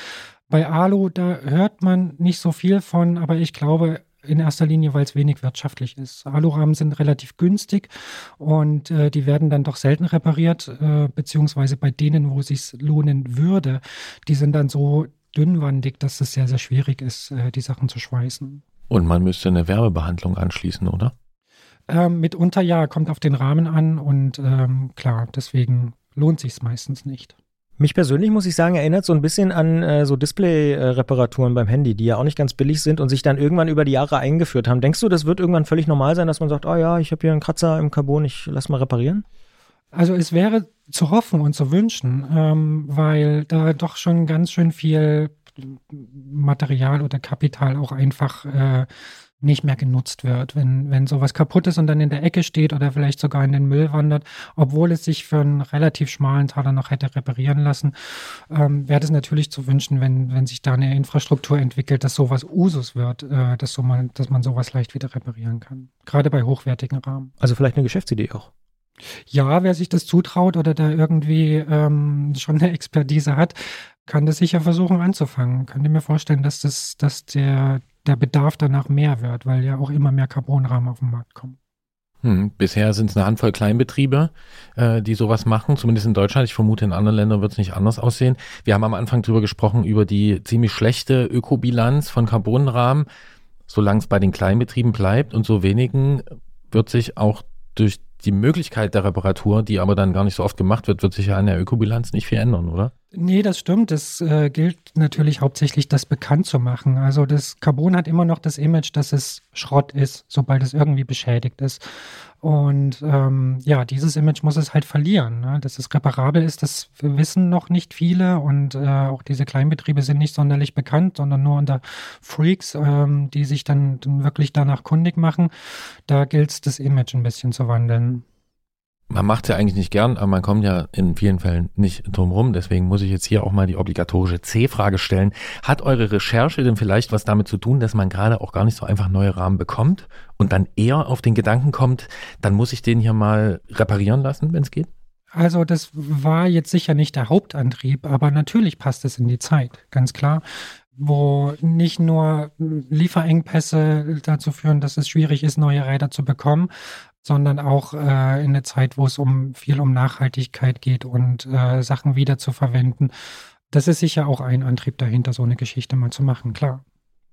Bei Alu, da hört man nicht so viel von, aber ich glaube, in erster Linie, weil es wenig wirtschaftlich ist. Alurahmen sind relativ günstig und äh, die werden dann doch selten repariert, äh, beziehungsweise bei denen, wo es sich lohnen würde, die sind dann so dünnwandig, dass es sehr, sehr schwierig ist, äh, die Sachen zu schweißen. Und man müsste eine Wärmebehandlung anschließen, oder? Ähm, mitunter ja, kommt auf den Rahmen an und ähm, klar, deswegen lohnt sich es meistens nicht. Mich persönlich, muss ich sagen, erinnert so ein bisschen an äh, so Display-Reparaturen beim Handy, die ja auch nicht ganz billig sind und sich dann irgendwann über die Jahre eingeführt haben. Denkst du, das wird irgendwann völlig normal sein, dass man sagt, oh ja, ich habe hier einen Kratzer im Carbon, ich lass mal reparieren? Also es wäre zu hoffen und zu wünschen, ähm, weil da doch schon ganz schön viel Material oder Kapital auch einfach äh, nicht mehr genutzt wird. Wenn, wenn sowas kaputt ist und dann in der Ecke steht oder vielleicht sogar in den Müll wandert, obwohl es sich für einen relativ schmalen Taler noch hätte reparieren lassen, ähm, wäre es natürlich zu wünschen, wenn, wenn sich da eine Infrastruktur entwickelt, dass sowas Usus wird, äh, dass, so man, dass man sowas leicht wieder reparieren kann. Gerade bei hochwertigen Rahmen. Also vielleicht eine Geschäftsidee auch. Ja, wer sich das zutraut oder da irgendwie ähm, schon eine Expertise hat, kann das sicher versuchen anzufangen. Könnt ihr mir vorstellen, dass das, dass der, der Bedarf danach mehr wird, weil ja auch immer mehr Carbonrahmen auf den Markt kommen. Hm, bisher sind es eine Handvoll Kleinbetriebe, äh, die sowas machen, zumindest in Deutschland. Ich vermute, in anderen Ländern wird es nicht anders aussehen. Wir haben am Anfang drüber gesprochen, über die ziemlich schlechte Ökobilanz von Carbonrahmen. Solange es bei den Kleinbetrieben bleibt und so wenigen, wird sich auch durch die Möglichkeit der Reparatur, die aber dann gar nicht so oft gemacht wird, wird sich ja an der Ökobilanz nicht viel ändern, oder? Nee, das stimmt. Es äh, gilt natürlich hauptsächlich, das bekannt zu machen. Also das Carbon hat immer noch das Image, dass es Schrott ist, sobald es irgendwie beschädigt ist. Und ähm, ja, dieses Image muss es halt verlieren. Ne? Dass es reparabel ist, das wissen noch nicht viele. Und äh, auch diese Kleinbetriebe sind nicht sonderlich bekannt, sondern nur unter Freaks, ähm, die sich dann, dann wirklich danach kundig machen. Da gilt es, das Image ein bisschen zu wandeln man macht es ja eigentlich nicht gern, aber man kommt ja in vielen Fällen nicht drum rum. Deswegen muss ich jetzt hier auch mal die obligatorische C-Frage stellen. Hat eure Recherche denn vielleicht was damit zu tun, dass man gerade auch gar nicht so einfach neue Rahmen bekommt und dann eher auf den Gedanken kommt, dann muss ich den hier mal reparieren lassen, wenn es geht? Also das war jetzt sicher nicht der Hauptantrieb, aber natürlich passt es in die Zeit, ganz klar wo nicht nur Lieferengpässe dazu führen, dass es schwierig ist, neue Räder zu bekommen, sondern auch äh, in der Zeit, wo es um viel um Nachhaltigkeit geht und äh, Sachen wieder zu verwenden. Das ist sicher auch ein Antrieb dahinter, so eine Geschichte mal zu machen, klar.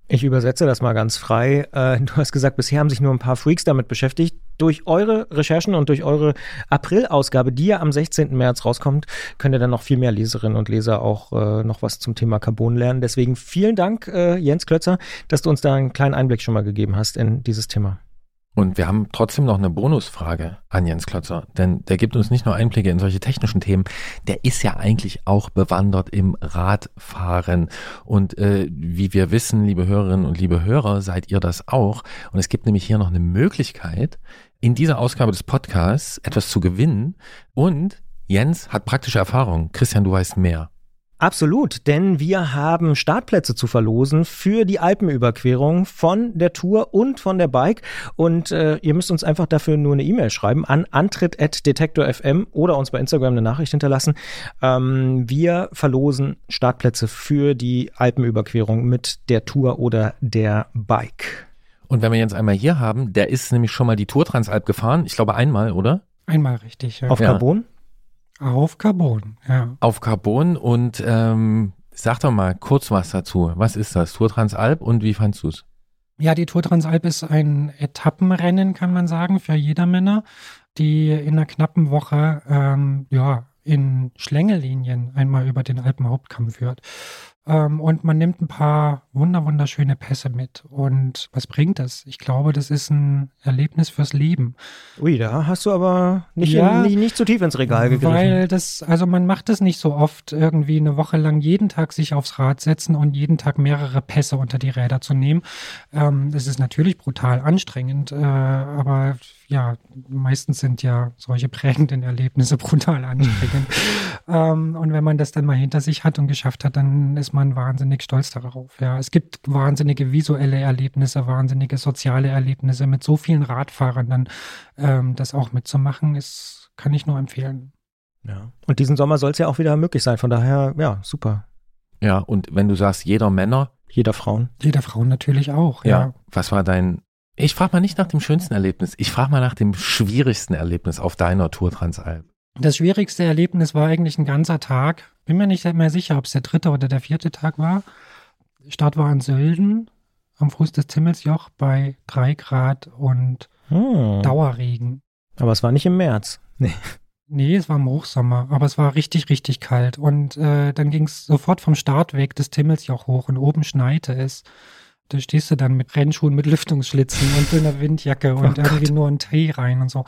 Ich übersetze das mal ganz frei. Äh, du hast gesagt, bisher haben sich nur ein paar Freaks damit beschäftigt. Durch eure Recherchen und durch eure April-Ausgabe, die ja am 16. März rauskommt, könnt ihr dann noch viel mehr Leserinnen und Leser auch äh, noch was zum Thema Carbon lernen. Deswegen vielen Dank, äh, Jens Klötzer, dass du uns da einen kleinen Einblick schon mal gegeben hast in dieses Thema. Und wir haben trotzdem noch eine Bonusfrage an Jens Klötzer, denn der gibt uns nicht nur Einblicke in solche technischen Themen, der ist ja eigentlich auch bewandert im Radfahren. Und äh, wie wir wissen, liebe Hörerinnen und liebe Hörer, seid ihr das auch. Und es gibt nämlich hier noch eine Möglichkeit, in dieser Ausgabe des Podcasts etwas zu gewinnen. Und Jens hat praktische Erfahrung. Christian, du weißt mehr. Absolut, denn wir haben Startplätze zu verlosen für die Alpenüberquerung von der Tour und von der Bike. Und äh, ihr müsst uns einfach dafür nur eine E-Mail schreiben an antritt.detektor.fm oder uns bei Instagram eine Nachricht hinterlassen. Ähm, wir verlosen Startplätze für die Alpenüberquerung mit der Tour oder der Bike. Und wenn wir jetzt einmal hier haben, der ist nämlich schon mal die Tour Transalp gefahren. Ich glaube einmal, oder? Einmal richtig, ja. Auf Carbon? Auf Carbon, ja. Auf Carbon und ähm, sag doch mal kurz was dazu. Was ist das? Tour Transalp und wie fandst du es? Ja, die Tour Transalp ist ein Etappenrennen, kann man sagen, für Jedermänner, die in einer knappen Woche ähm, ja, in Schlängellinien einmal über den Alpenhauptkamm führt. Ähm, und man nimmt ein paar wunder wunderschöne Pässe mit. Und was bringt das? Ich glaube, das ist ein Erlebnis fürs Leben. Ui, da hast du aber nicht, Ja, in, nicht, nicht zu tief ins Regal gegriffen. Weil das, also man macht das nicht so oft, irgendwie eine Woche lang jeden Tag sich aufs Rad setzen und jeden Tag mehrere Pässe unter die Räder zu nehmen. Ähm, das ist natürlich brutal anstrengend, äh, aber ja, meistens sind ja solche prägenden Erlebnisse brutal anstrengend. [LAUGHS] ähm, und wenn man das dann mal hinter sich hat und geschafft hat, dann ist man wahnsinnig stolz darauf. Ja, es gibt wahnsinnige visuelle Erlebnisse, wahnsinnige soziale Erlebnisse mit so vielen Radfahrern dann ähm, das auch mitzumachen, ist, kann ich nur empfehlen. ja. Und diesen Sommer soll es ja auch wieder möglich sein. Von daher, ja, super. Ja, und wenn du sagst, jeder Männer, Jeder Frauen. Jeder Frau natürlich auch, ja, ja. was war dein, ich frage mal nicht nach dem schönsten Erlebnis, ich frage mal nach dem schwierigsten Erlebnis auf deiner Tour Transalp. Das schwierigste Erlebnis war eigentlich ein ganzer Tag. Bin mir nicht mehr sicher, ob es der dritte oder der vierte Tag war. Start war in Sölden am Fuß des Zimmelsjoch bei drei Grad und Hm. Dauerregen. Aber es war nicht im März. Nee. Nee, es war im Hochsommer, aber es war richtig, richtig kalt. Und äh, dann ging es sofort vom Startweg des Timmelsjoch hoch und oben schneite es. Da stehst du dann mit Rennschuhen, mit Lüftungsschlitzen und dünner Windjacke und Oh irgendwie Gott. nur ein Tee rein und so.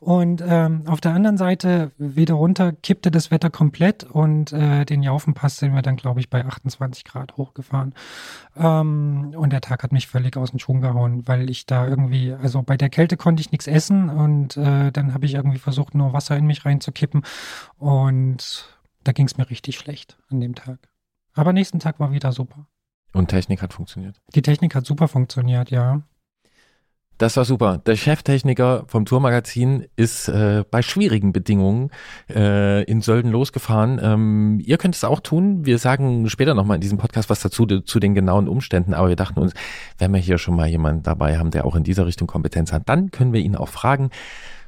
Und ähm, auf der anderen Seite wieder runter kippte das Wetter komplett und äh, den Jaufenpass sind wir dann, glaube ich, bei 28 Grad hochgefahren. Ähm, und der Tag hat mich völlig aus den Schuhen gehauen, weil ich da irgendwie, also bei der Kälte konnte ich nichts essen und äh, dann habe ich irgendwie versucht, nur Wasser in mich reinzukippen und da ging es mir richtig schlecht an dem Tag. Aber nächsten Tag war wieder super. Und Technik hat funktioniert. Die Technik hat super funktioniert, ja. Das war super. Der Cheftechniker vom Tourmagazin ist äh, bei schwierigen Bedingungen äh, in Sölden losgefahren. Ähm, ihr könnt es auch tun. Wir sagen später nochmal in diesem Podcast was dazu, zu den genauen Umständen. Aber wir dachten uns, wenn wir hier schon mal jemanden dabei haben, der auch in dieser Richtung Kompetenz hat, dann können wir ihn auch fragen.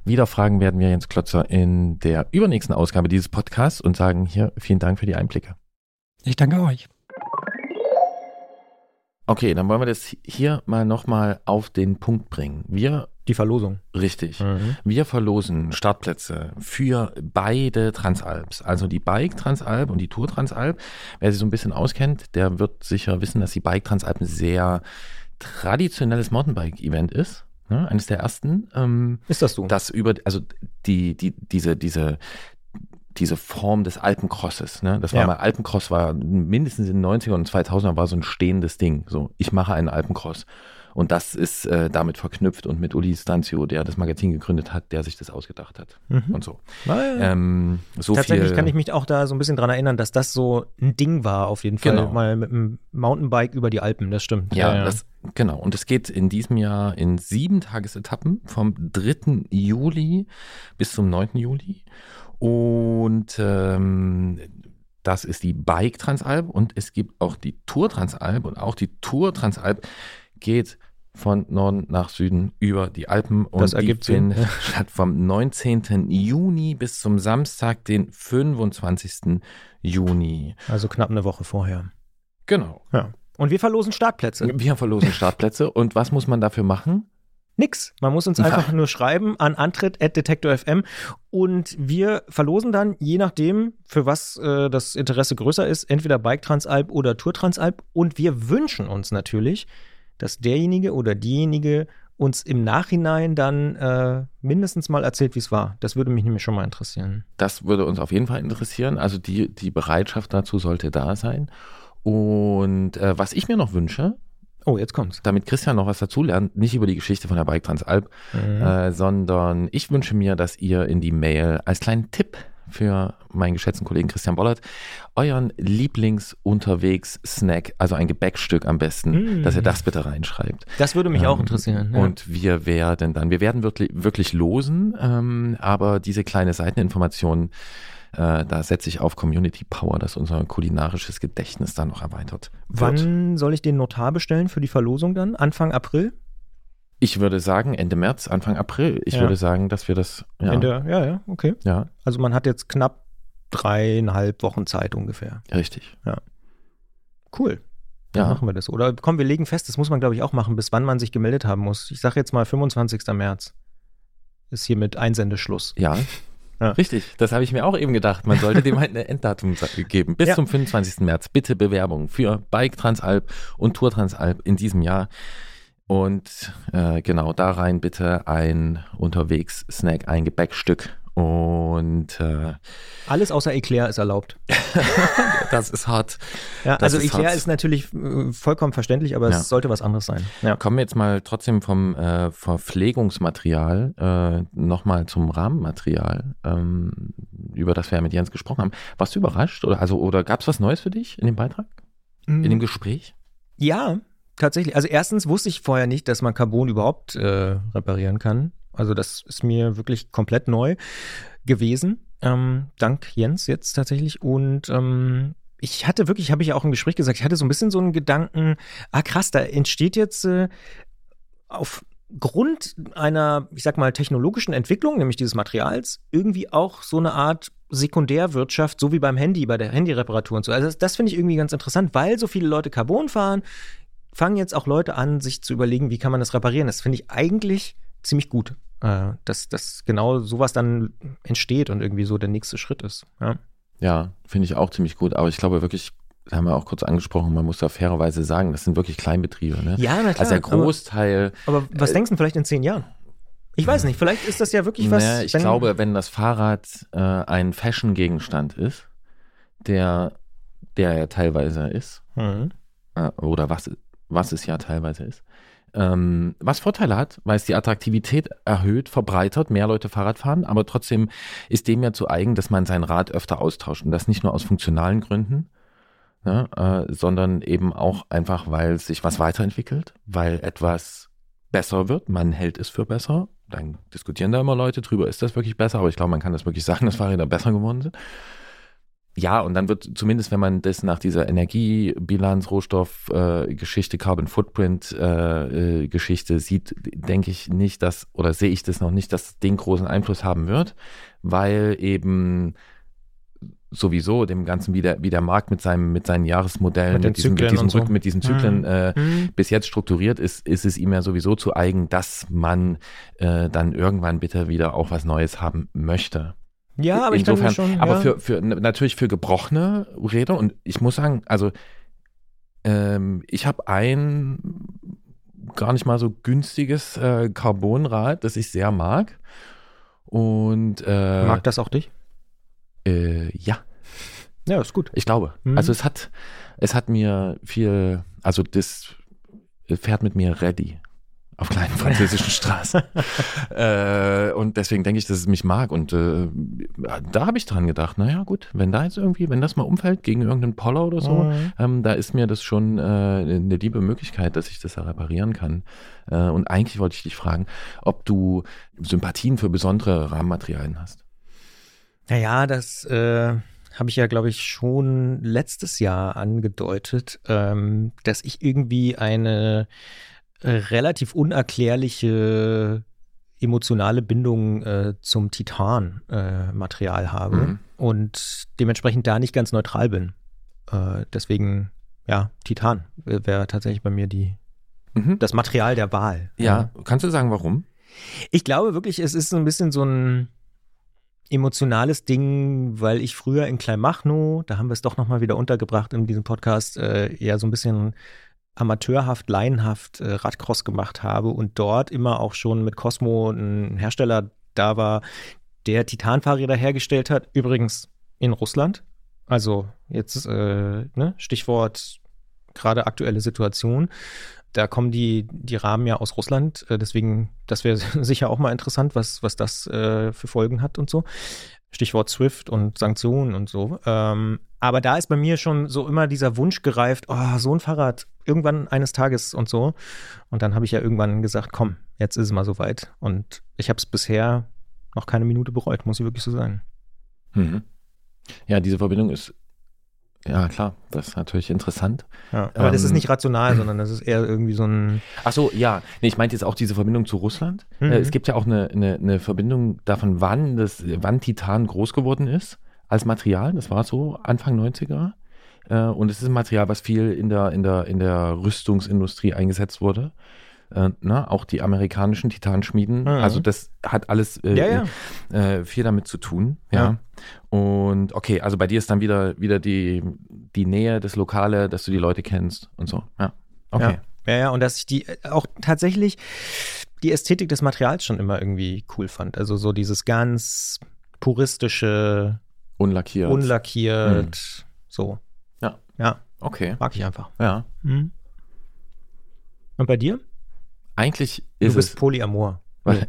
Wieder fragen werden wir Jens Klotzer in der übernächsten Ausgabe dieses Podcasts und sagen hier vielen Dank für die Einblicke. Ich danke euch. Okay, dann wollen wir das hier mal nochmal auf den Punkt bringen. Wir, Die Verlosung. richtig, Mhm. Wir verlosen Startplätze für beide Transalps, also die Bike Transalp und die Tour Transalp. Wer sich so ein bisschen auskennt, der wird sicher wissen, dass die Bike Transalp ein sehr traditionelles Mountainbike-Event ist. Ne? Eines der ersten. Ähm, Ist das so? das über, also die, die, diese, diese, diese Form des Alpencrosses, ne? Das war Ja. mal, Alpencross war mindestens in den 90er und 2000er war so ein stehendes Ding. So, ich mache einen Alpencross. Und das ist äh, damit verknüpft und mit Uli Stanzio, der das Magazin gegründet hat, der sich das ausgedacht hat. Mhm. Und so. Ja. Ähm, so Tatsächlich viel, kann ich mich auch da so ein bisschen dran erinnern, dass das so ein Ding war, auf jeden Fall. Genau. Mal mit einem Mountainbike über die Alpen, das stimmt. Ja, Das, genau. Und es geht in diesem Jahr in sieben Tagesetappen vom 3. Juli bis zum 9. Juli. Und ähm, das ist die Bike Transalp und es gibt auch die Tour Transalp und auch die Tour Transalp geht von Norden nach Süden über die Alpen und Das ergibt die Sinn. findet [LAUGHS] statt vom 19. Juni bis zum Samstag, den 25. Juni. Also knapp eine Woche vorher. Genau. Ja. Und wir verlosen Startplätze. Wir verlosen Startplätze und was muss man dafür machen? Nix. Man muss uns einfach nur schreiben an antritt.detektor.fm und wir verlosen dann, je nachdem, für was äh, das Interesse größer ist, entweder Bike Transalp oder Tour Transalp. Und wir wünschen uns natürlich, dass derjenige oder diejenige uns im Nachhinein dann äh, mindestens mal erzählt, wie es war. Das würde mich nämlich schon mal interessieren. Das würde uns auf jeden Fall interessieren. Also die, die Bereitschaft dazu sollte da sein. Und äh, was ich mir noch wünsche, Oh, jetzt kommt's. damit Christian noch was dazulernt, nicht über die Geschichte von der Bike Transalp, Mhm. äh, sondern ich wünsche mir, dass ihr in die Mail als kleinen Tipp für meinen geschätzten Kollegen Christian Bollert euren Lieblingsunterwegs-Snack, also ein Gebäckstück am besten, Mm. dass ihr das bitte reinschreibt. Das würde mich auch Ähm, interessieren. Ja. Und wir werden dann, wir werden wirklich, wirklich losen, ähm, aber diese kleine Seiteninformation, äh, da setze ich auf Community Power, dass unser kulinarisches Gedächtnis dann noch erweitert wird. Wann soll ich den Notar bestellen für die Verlosung dann? Anfang April? Ich würde sagen Ende März, Anfang April. Ich Ja. würde sagen, dass wir das, ja, Ende, ja, ja, okay. ja, Also man hat jetzt knapp dreieinhalb Wochen Zeit ungefähr. richtig. Cool. Dann Ja. machen wir das. Oder komm, wir legen fest, das muss man, glaube ich, auch machen, bis wann man sich gemeldet haben muss. Ich sage jetzt mal 25. März ist hiermit Einsendeschluss. Ja, [LAUGHS] Ja. Richtig, das habe ich mir auch eben gedacht. Man sollte dem halt eine Enddatum geben. Bis Ja. zum 25. März. Bitte Bewerbung für Bike Transalp und Tour Transalp in diesem Jahr. Und äh, genau da rein bitte ein unterwegs Snack, ein Gebäckstück. Und äh, Alles außer Eclair ist erlaubt. [LAUGHS] das ist hart. Ja, Das also ist Eclair hart. ist natürlich äh, vollkommen verständlich, aber Ja. es sollte was anderes sein. Ja. Kommen wir jetzt mal trotzdem vom äh, Verpflegungsmaterial äh, nochmal zum Rahmenmaterial, ähm, über das wir ja mit Jens gesprochen haben. Warst du überrascht? Oder, also, oder gab es was Neues für dich in dem Beitrag? In dem Gespräch? Ja, tatsächlich. Also erstens wusste ich vorher nicht, dass man Carbon überhaupt äh, reparieren kann. Also das ist mir wirklich komplett neu gewesen. Ähm, dank Jens jetzt tatsächlich. Und ähm, ich hatte wirklich, habe ich auch im Gespräch gesagt, ich hatte so ein bisschen so einen Gedanken, ah krass, da entsteht jetzt äh, aufgrund einer, ich sag mal, technologischen Entwicklung, nämlich dieses Materials, irgendwie auch so eine Art Sekundärwirtschaft, so wie beim Handy, bei der Handyreparatur und so. Also das, das finde ich irgendwie ganz interessant, weil so viele Leute Carbon fahren, fangen jetzt auch Leute an, sich zu überlegen, wie kann man das reparieren. Das finde ich eigentlich ziemlich gut, äh, dass, dass genau sowas dann entsteht und irgendwie so der nächste Schritt ist. Ja. Ja, finde ich auch ziemlich gut. Aber ich glaube wirklich, das haben wir auch kurz angesprochen, man muss da fairerweise sagen, das sind wirklich Kleinbetriebe. Ne? Ja, na klar. also der Großteil, aber, aber was Äh, denkst du vielleicht in zehn Jahren? Ich weiß nicht, vielleicht ist das ja wirklich was. naja, ich wenn- glaube, wenn das Fahrrad äh, ein Fashion-Gegenstand ist, der, der ja teilweise ist, Mhm. äh, oder was, was es ja teilweise ist, ähm, was Vorteile hat, weil es die Attraktivität erhöht, verbreitert, mehr Leute Fahrrad fahren, aber trotzdem ist dem ja zu eigen, dass man sein Rad öfter austauscht. Und das nicht nur aus funktionalen Gründen, ne, äh, sondern eben auch einfach, weil sich was weiterentwickelt, weil etwas besser wird, man hält es für besser, dann diskutieren da immer Leute drüber, ist das wirklich besser, aber ich glaube, man kann das wirklich sagen, dass Fahrräder besser geworden sind. Ja, und dann wird zumindest, wenn man das nach dieser Energiebilanz, Rohstoffgeschichte, äh, Geschichte, Carbon Footprint äh, äh, Geschichte sieht, denke ich nicht, dass, oder sehe ich das noch nicht, dass den großen Einfluss haben wird, weil eben sowieso dem Ganzen, wie der, wie der Markt mit seinem, mit seinen Jahresmodellen, Mit mit, diesen, mit Zyklen diesen, so. Mit diesen Zyklen Mhm. äh, Mhm. bis jetzt strukturiert ist, ist es ihm ja sowieso zu eigen, dass man äh, dann irgendwann bitte wieder auch was Neues haben möchte. Ja, aber ich kann Insofern, schon. aber ja. für, für natürlich für gebrochene Räder und ich muss sagen, also ähm, ich habe ein gar nicht mal so günstiges äh, Carbonrad, das ich sehr mag. Und äh, Mag das auch dich? äh, ja, Ja, ist gut. ich glaube. Mhm. Also es hat, es hat mir viel, also das fährt mit mir ready auf kleinen französischen [LAUGHS] Straßen. äh, und deswegen denke ich, dass es mich mag. Und äh, da habe ich dran gedacht, naja gut, wenn da jetzt irgendwie, wenn das mal umfällt gegen irgendeinen Poller oder so, Mhm. ähm, da ist mir das schon äh, eine liebe Möglichkeit, dass ich das da reparieren kann. Äh, und eigentlich wollte ich dich fragen, ob du Sympathien für besondere Rahmenmaterialien hast. Naja, das äh, habe ich ja, glaube ich, schon letztes Jahr angedeutet, ähm, dass ich irgendwie eine relativ unerklärliche emotionale Bindung äh, zum Titan-Material habe Mhm. und dementsprechend da nicht ganz neutral bin. Äh, deswegen, ja, Titan wäre tatsächlich bei mir die, Mhm. das Material der Wahl. Ja, kannst du sagen, warum? Ich glaube wirklich, es ist so ein bisschen so ein emotionales Ding, weil ich früher in Kleinmachnow, da haben wir es doch nochmal wieder untergebracht in diesem Podcast, äh, eher so ein bisschen amateurhaft, laienhaft äh, Radcross gemacht habe und dort immer auch schon mit Cosmo ein Hersteller da war, der Titanfahrräder hergestellt hat, übrigens in Russland. Also jetzt äh, ne, Stichwort gerade aktuelle Situation. Da kommen die, die Rahmen ja aus Russland, äh, deswegen, das wäre [LAUGHS] sicher auch mal interessant, was, was das äh, für Folgen hat und so. Stichwort SWIFT und Sanktionen und so. Ähm, aber da ist bei mir schon so immer dieser Wunsch gereift, oh, so ein Fahrrad irgendwann eines Tages und so. Und dann habe ich ja irgendwann gesagt, komm, jetzt ist es mal soweit. Und ich habe es bisher noch keine Minute bereut, muss ich wirklich so sagen. Mhm. Ja, diese Verbindung ist, ja klar, das ist natürlich interessant. Ja, aber das ist Ähm, nicht rational, sondern das ist eher irgendwie so ein. Ach so, ja. Nee, ich meinte jetzt auch diese Verbindung zu Russland. Mhm. Äh, es gibt ja auch eine, eine, eine Verbindung davon, wann das, wann Titan groß geworden ist als Material. Das war so Anfang 90er. Äh, und es ist ein Material, was viel in der, in der, in der Rüstungsindustrie eingesetzt wurde. Äh, ne, auch die amerikanischen Titanschmieden. Mhm. Also das hat alles äh, Ja, ja. Äh, viel damit zu tun. Ja. Und okay, also bei dir ist dann wieder, wieder die, die Nähe, das Lokale, dass du die Leute kennst und so. Ja. Okay. Ja, ja, und dass ich die äh, auch tatsächlich die Ästhetik des Materials schon immer irgendwie cool fand. Also so dieses ganz puristische, Unlackiert. unlackiert, so. Ja. Ja, okay. mag ich einfach. Ja. Mhm. Und bei dir? Eigentlich Du ist bist es. Polyamor. Weil,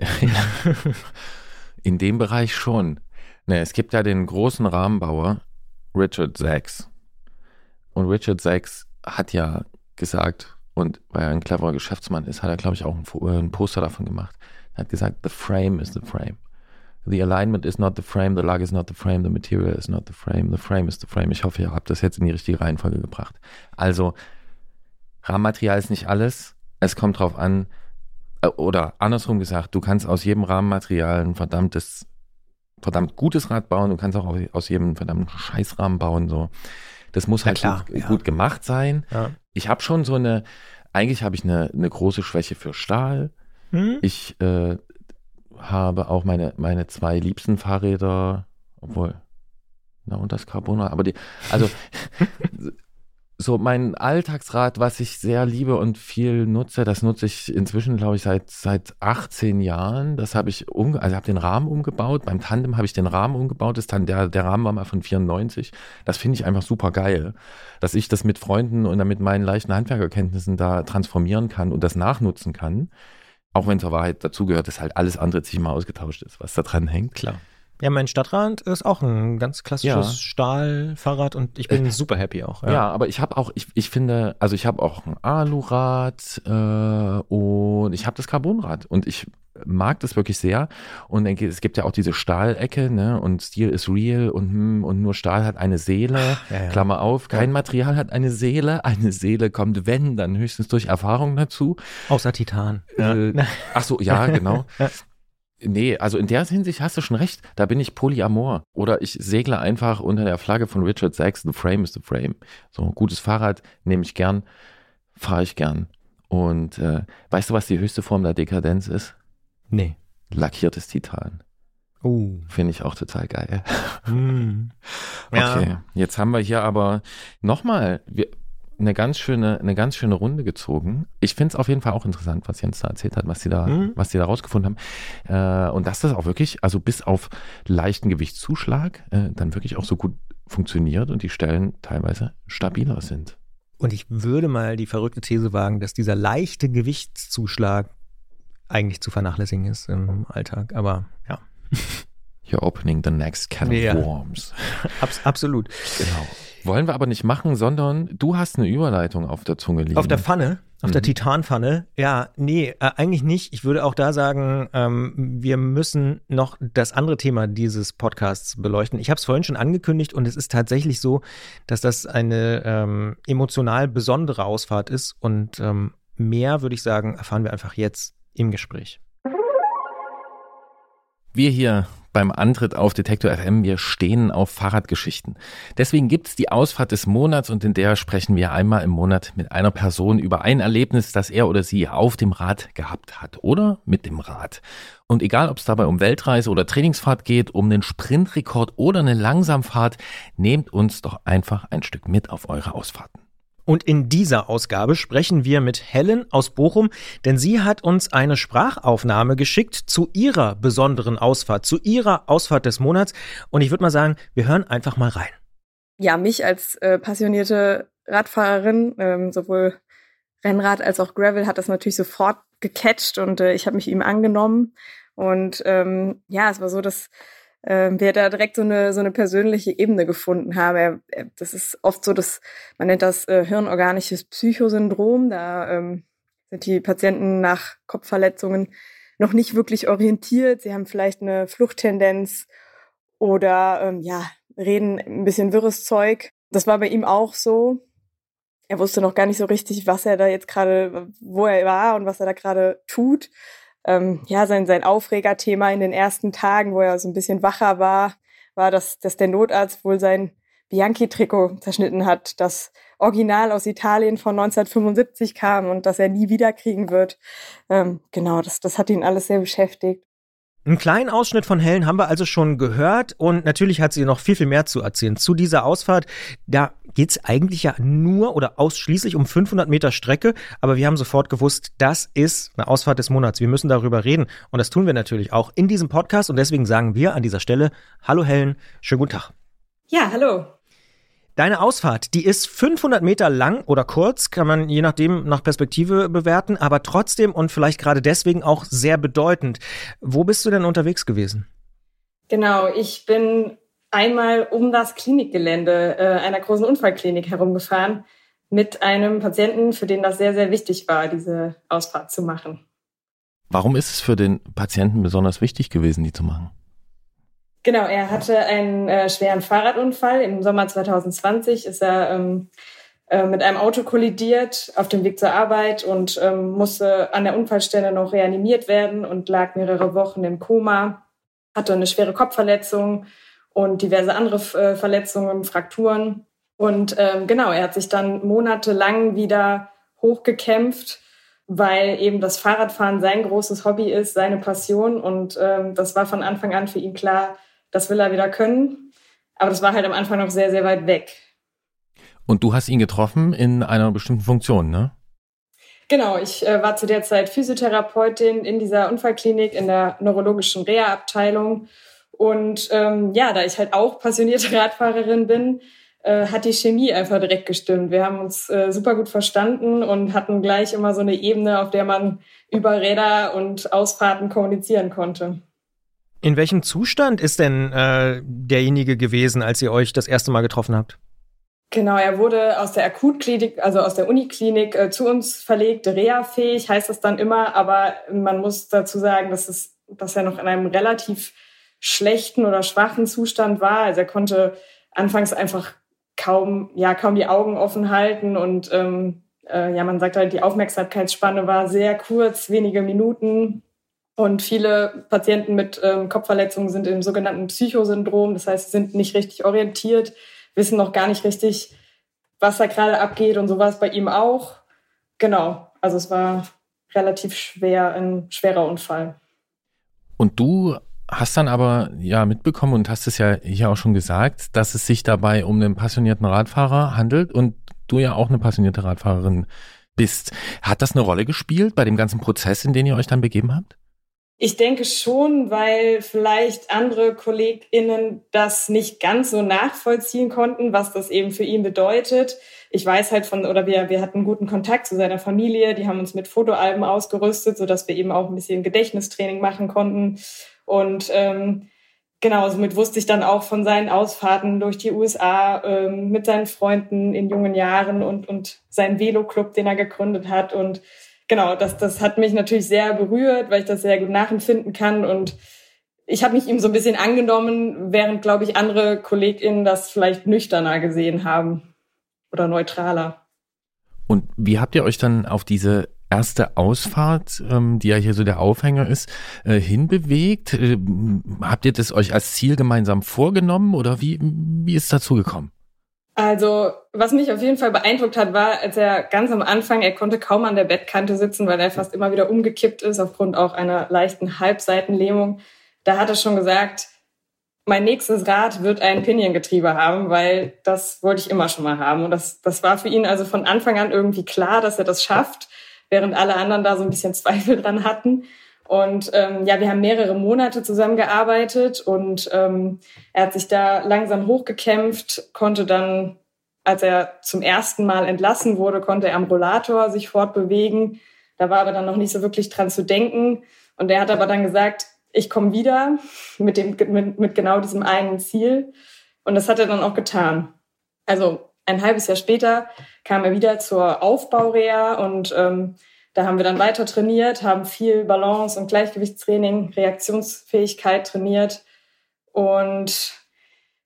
[LAUGHS] in dem Bereich schon. Ne, es gibt ja den großen Rahmenbauer Richard Sachs. Und Richard Sachs hat ja gesagt, und weil er ein cleverer Geschäftsmann ist, hat er, glaube ich, auch ein, ein Poster davon gemacht. Er hat gesagt, the frame is the frame. The alignment is not the frame, the lug is not the frame, the material is not the frame, the frame is the frame. Ich hoffe, ihr habt das jetzt in die richtige Reihenfolge gebracht. Also, Rahmenmaterial ist nicht alles. Es kommt drauf an, äh, oder andersrum gesagt, du kannst aus jedem Rahmenmaterial ein verdammtes, verdammt gutes Rad bauen, du kannst auch aus- jedem verdammten Scheißrahmen bauen. So. Das muss halt klar, gut, ja. gut gemacht sein. Ja. Ich habe schon so eine, eigentlich habe ich eine, eine große Schwäche für Stahl. Hm? Ich äh, habe auch meine, meine zwei liebsten Fahrräder, obwohl, na und das Carbona, aber die, also [LAUGHS] so mein Alltagsrad, was ich sehr liebe und viel nutze, das nutze ich inzwischen, glaube ich, seit, seit 18 Jahren. Das habe ich um, also habe den Rahmen umgebaut. Beim Tandem habe ich den Rahmen umgebaut. Das dann, der, der Rahmen war mal von 94. Das finde ich einfach super geil, dass ich das mit Freunden und dann mit meinen leichten Handwerkerkenntnissen da transformieren kann und das nachnutzen kann. Auch wenn zur Wahrheit dazugehört, dass halt alles andere sich mal ausgetauscht ist, was da dran hängt. Klar. Ja, mein Stadtrad ist auch ein ganz klassisches Ja. Stahlfahrrad und ich bin super happy auch. Ja, aber ich habe auch, ich, ich finde, also ich habe auch ein Alurad äh, und ich habe das Carbonrad und ich mag das wirklich sehr und denke, es gibt ja auch diese Stahlecke, ne, und Stil ist real und hm, und nur Stahl hat eine Seele, Ja, ja. Klammer auf, kein Material hat eine Seele, eine Seele kommt wenn, dann höchstens durch Erfahrung dazu. Außer Titan. Äh, [LAUGHS] ach so, ja, genau. Nee, also in der Hinsicht hast du schon recht. Da bin ich Polyamor. Oder ich segle einfach unter der Flagge von Richard Sachs, The Frame is the Frame. So ein gutes Fahrrad nehme ich gern, fahre ich gern. Und äh, weißt du, was die höchste Form der Dekadenz ist? Nee. Lackiertes Titan. Uh. Finde ich auch total geil. Hm. Ja. [LAUGHS] Okay, jetzt haben wir hier aber nochmal eine ganz schöne, eine ganz schöne Runde gezogen. Ich finde es auf jeden Fall auch interessant, was Jens da erzählt hat, was sie da, Mhm. was sie da rausgefunden haben. Äh, und dass das auch wirklich, also bis auf leichten Gewichtszuschlag, äh, dann wirklich auch so gut funktioniert und die Stellen teilweise stabiler sind. Und ich würde mal die verrückte These wagen, dass dieser leichte Gewichtszuschlag eigentlich zu vernachlässigen ist im Alltag. Aber ja, You're opening the next can of Ja. worms. abs absolut. Genau. Wollen wir aber nicht machen, sondern du hast eine Überleitung auf der Zunge liegen. Auf der Pfanne, auf der Mhm. Titanpfanne, ja, nee, äh, eigentlich nicht. Ich würde auch da sagen, ähm, wir müssen noch das andere Thema dieses Podcasts beleuchten. Ich habe es vorhin schon angekündigt und es ist tatsächlich so, dass das eine ähm, emotional besondere Ausfahrt ist und ähm, mehr, würde ich sagen, erfahren wir einfach jetzt im Gespräch. Wir hier beim Antritt auf Detektor FM, wir stehen auf Fahrradgeschichten. Deswegen gibt's die Ausfahrt des Monats und in der sprechen wir einmal im Monat mit einer Person über ein Erlebnis, das er oder sie auf dem Rad gehabt hat oder mit dem Rad. Und egal, ob es dabei um Weltreise oder Trainingsfahrt geht, um einen Sprintrekord oder eine Langsamfahrt, nehmt uns doch einfach ein Stück mit auf eure Ausfahrten. Und in dieser Ausgabe sprechen wir mit Helen aus Bochum, denn sie hat uns eine Sprachaufnahme geschickt zu ihrer besonderen Ausfahrt, zu ihrer Ausfahrt des Monats. Und ich würde mal sagen, wir hören einfach mal rein. ja, mich als äh, passionierte Radfahrerin, ähm, sowohl Rennrad als auch Gravel, hat das natürlich sofort gecatcht und äh, ich habe mich ihm angenommen. Und ähm, ja, es war so, dass ähm, wir da direkt so eine, so eine persönliche Ebene gefunden haben. Er, er, das ist oft so, dass man nennt das äh, hirnorganisches Psychosyndrom. Da ähm, sind die Patienten nach Kopfverletzungen noch nicht wirklich orientiert. Sie haben vielleicht eine Fluchttendenz oder ähm, ja, reden ein bisschen wirres Zeug. Das war bei ihm auch so. Er wusste noch gar nicht so richtig, was er da jetzt gerade, wo er war und was er da gerade tut. Ähm, ja, sein, sein Aufregerthema in den ersten Tagen, wo er so ein bisschen wacher war, war, dass, dass der Notarzt wohl sein Bianchi-Trikot zerschnitten hat, das original aus Italien von 1975 kam und das er nie wiederkriegen wird. Ähm, genau, das, das hat ihn alles sehr beschäftigt. Einen kleinen Ausschnitt von Helen haben wir also schon gehört und natürlich hat sie noch viel, viel mehr zu erzählen. Zu dieser Ausfahrt, da geht's eigentlich ja nur oder ausschließlich um 500 Meter Strecke, aber wir haben sofort gewusst, das ist eine Ausfahrt des Monats. Wir müssen darüber reden und das tun wir natürlich auch in diesem Podcast und deswegen sagen wir an dieser Stelle, hallo Helen, schönen guten Tag. Ja, hallo. Deine Ausfahrt, die ist 500 Meter lang oder kurz, kann man je nachdem nach Perspektive bewerten, aber trotzdem und vielleicht gerade deswegen auch sehr bedeutend. Wo bist du denn unterwegs gewesen? Genau, ich bin einmal um das Klinikgelände äh, einer großen Unfallklinik herumgefahren mit einem Patienten, für den das sehr, sehr wichtig war, diese Ausfahrt zu machen. Warum ist es für den Patienten besonders wichtig gewesen, die zu machen? Genau, er hatte einen äh, schweren Fahrradunfall. Im Sommer 2020 ist er ähm, äh, mit einem Auto kollidiert auf dem Weg zur Arbeit und ähm, musste an der Unfallstelle noch reanimiert werden und lag mehrere Wochen im Koma, hatte eine schwere Kopfverletzung und diverse andere äh, Verletzungen, Frakturen. Und ähm, genau, er hat sich dann monatelang wieder hochgekämpft, weil eben das Fahrradfahren sein großes Hobby ist, seine Passion. Und ähm, das war von Anfang an für ihn klar, das will er wieder können. Aber das war halt am Anfang noch sehr, sehr weit weg. Und du hast ihn getroffen in einer bestimmten Funktion, ne? Genau, ich äh, war zu der Zeit Physiotherapeutin in dieser Unfallklinik in der neurologischen Reha-Abteilung. Und ähm, ja, da ich halt auch passionierte Radfahrerin bin, äh, hat die Chemie einfach direkt gestimmt. Wir haben uns äh, super gut verstanden und hatten gleich immer so eine Ebene, auf der man über Räder und Ausfahrten kommunizieren konnte. In welchem Zustand ist denn äh, derjenige gewesen, als ihr euch das erste Mal getroffen habt? Genau, er wurde aus der Akutklinik, also aus der Uniklinik äh, zu uns verlegt, reha-fähig heißt das dann immer, aber man muss dazu sagen, dass, es, dass er noch in einem relativ schlechten oder schwachen Zustand war. Also er konnte anfangs einfach kaum, ja, kaum die Augen offen halten und ähm, äh, ja, man sagt halt, die Aufmerksamkeitsspanne war sehr kurz, wenige Minuten. Und viele Patienten mit ähm, Kopfverletzungen sind im sogenannten Psychosyndrom. Das heißt, sind nicht richtig orientiert, wissen noch gar nicht richtig, was da gerade abgeht und sowas bei ihm auch. Genau. Also es war relativ schwer, ein schwerer Unfall. Und du hast dann aber ja mitbekommen und hast es ja hier auch schon gesagt, dass es sich dabei um einen passionierten Radfahrer handelt und du ja auch eine passionierte Radfahrerin bist. Hat das eine Rolle gespielt bei dem ganzen Prozess, in den ihr euch dann begeben habt? Ich denke schon, weil vielleicht andere KollegInnen das nicht ganz so nachvollziehen konnten, was das eben für ihn bedeutet. Ich weiß halt von, oder wir, wir hatten guten Kontakt zu seiner Familie, die haben uns mit Fotoalben ausgerüstet, sodass wir eben auch ein bisschen Gedächtnistraining machen konnten. Und ähm, genau, somit wusste ich dann auch von seinen Ausfahrten durch die USA ähm, mit seinen Freunden in jungen Jahren und, und seinen Velo-Club, den er gegründet hat. Und genau, das, das hat mich natürlich sehr berührt, weil ich das sehr gut nachempfinden kann und ich habe mich ihm so ein bisschen angenommen, während, glaube ich, andere KollegInnen das vielleicht nüchterner gesehen haben oder neutraler. Und wie habt ihr euch dann auf diese erste Ausfahrt, ähm, die ja hier so der Aufhänger ist, äh, hinbewegt? Äh, habt ihr das euch als Ziel gemeinsam vorgenommen oder wie, wie ist es dazu gekommen? Also, was mich auf jeden Fall beeindruckt hat, war, als er ganz am Anfang, er konnte kaum an der Bettkante sitzen, weil er fast immer wieder umgekippt ist, aufgrund auch einer leichten Halbseitenlähmung. Da hat er schon gesagt, mein nächstes Rad wird ein Piniengetriebe haben, weil das wollte ich immer schon mal haben. Und das, das war für ihn also von Anfang an irgendwie klar, dass er das schafft, während alle anderen da so ein bisschen Zweifel dran hatten. Und ähm, ja, wir haben mehrere Monate zusammengearbeitet und ähm, er hat sich da langsam hochgekämpft, konnte dann, als er zum ersten Mal entlassen wurde, konnte er am Rollator sich fortbewegen. Da war aber dann noch nicht so wirklich dran zu denken. Und er hat aber dann gesagt, ich komme wieder mit, dem, mit, mit genau diesem einen Ziel. Und das hat er dann auch getan. Also ein halbes Jahr später kam er wieder zur Aufbaureha und ähm, da haben wir dann weiter trainiert, haben viel Balance- und Gleichgewichtstraining, Reaktionsfähigkeit trainiert. Und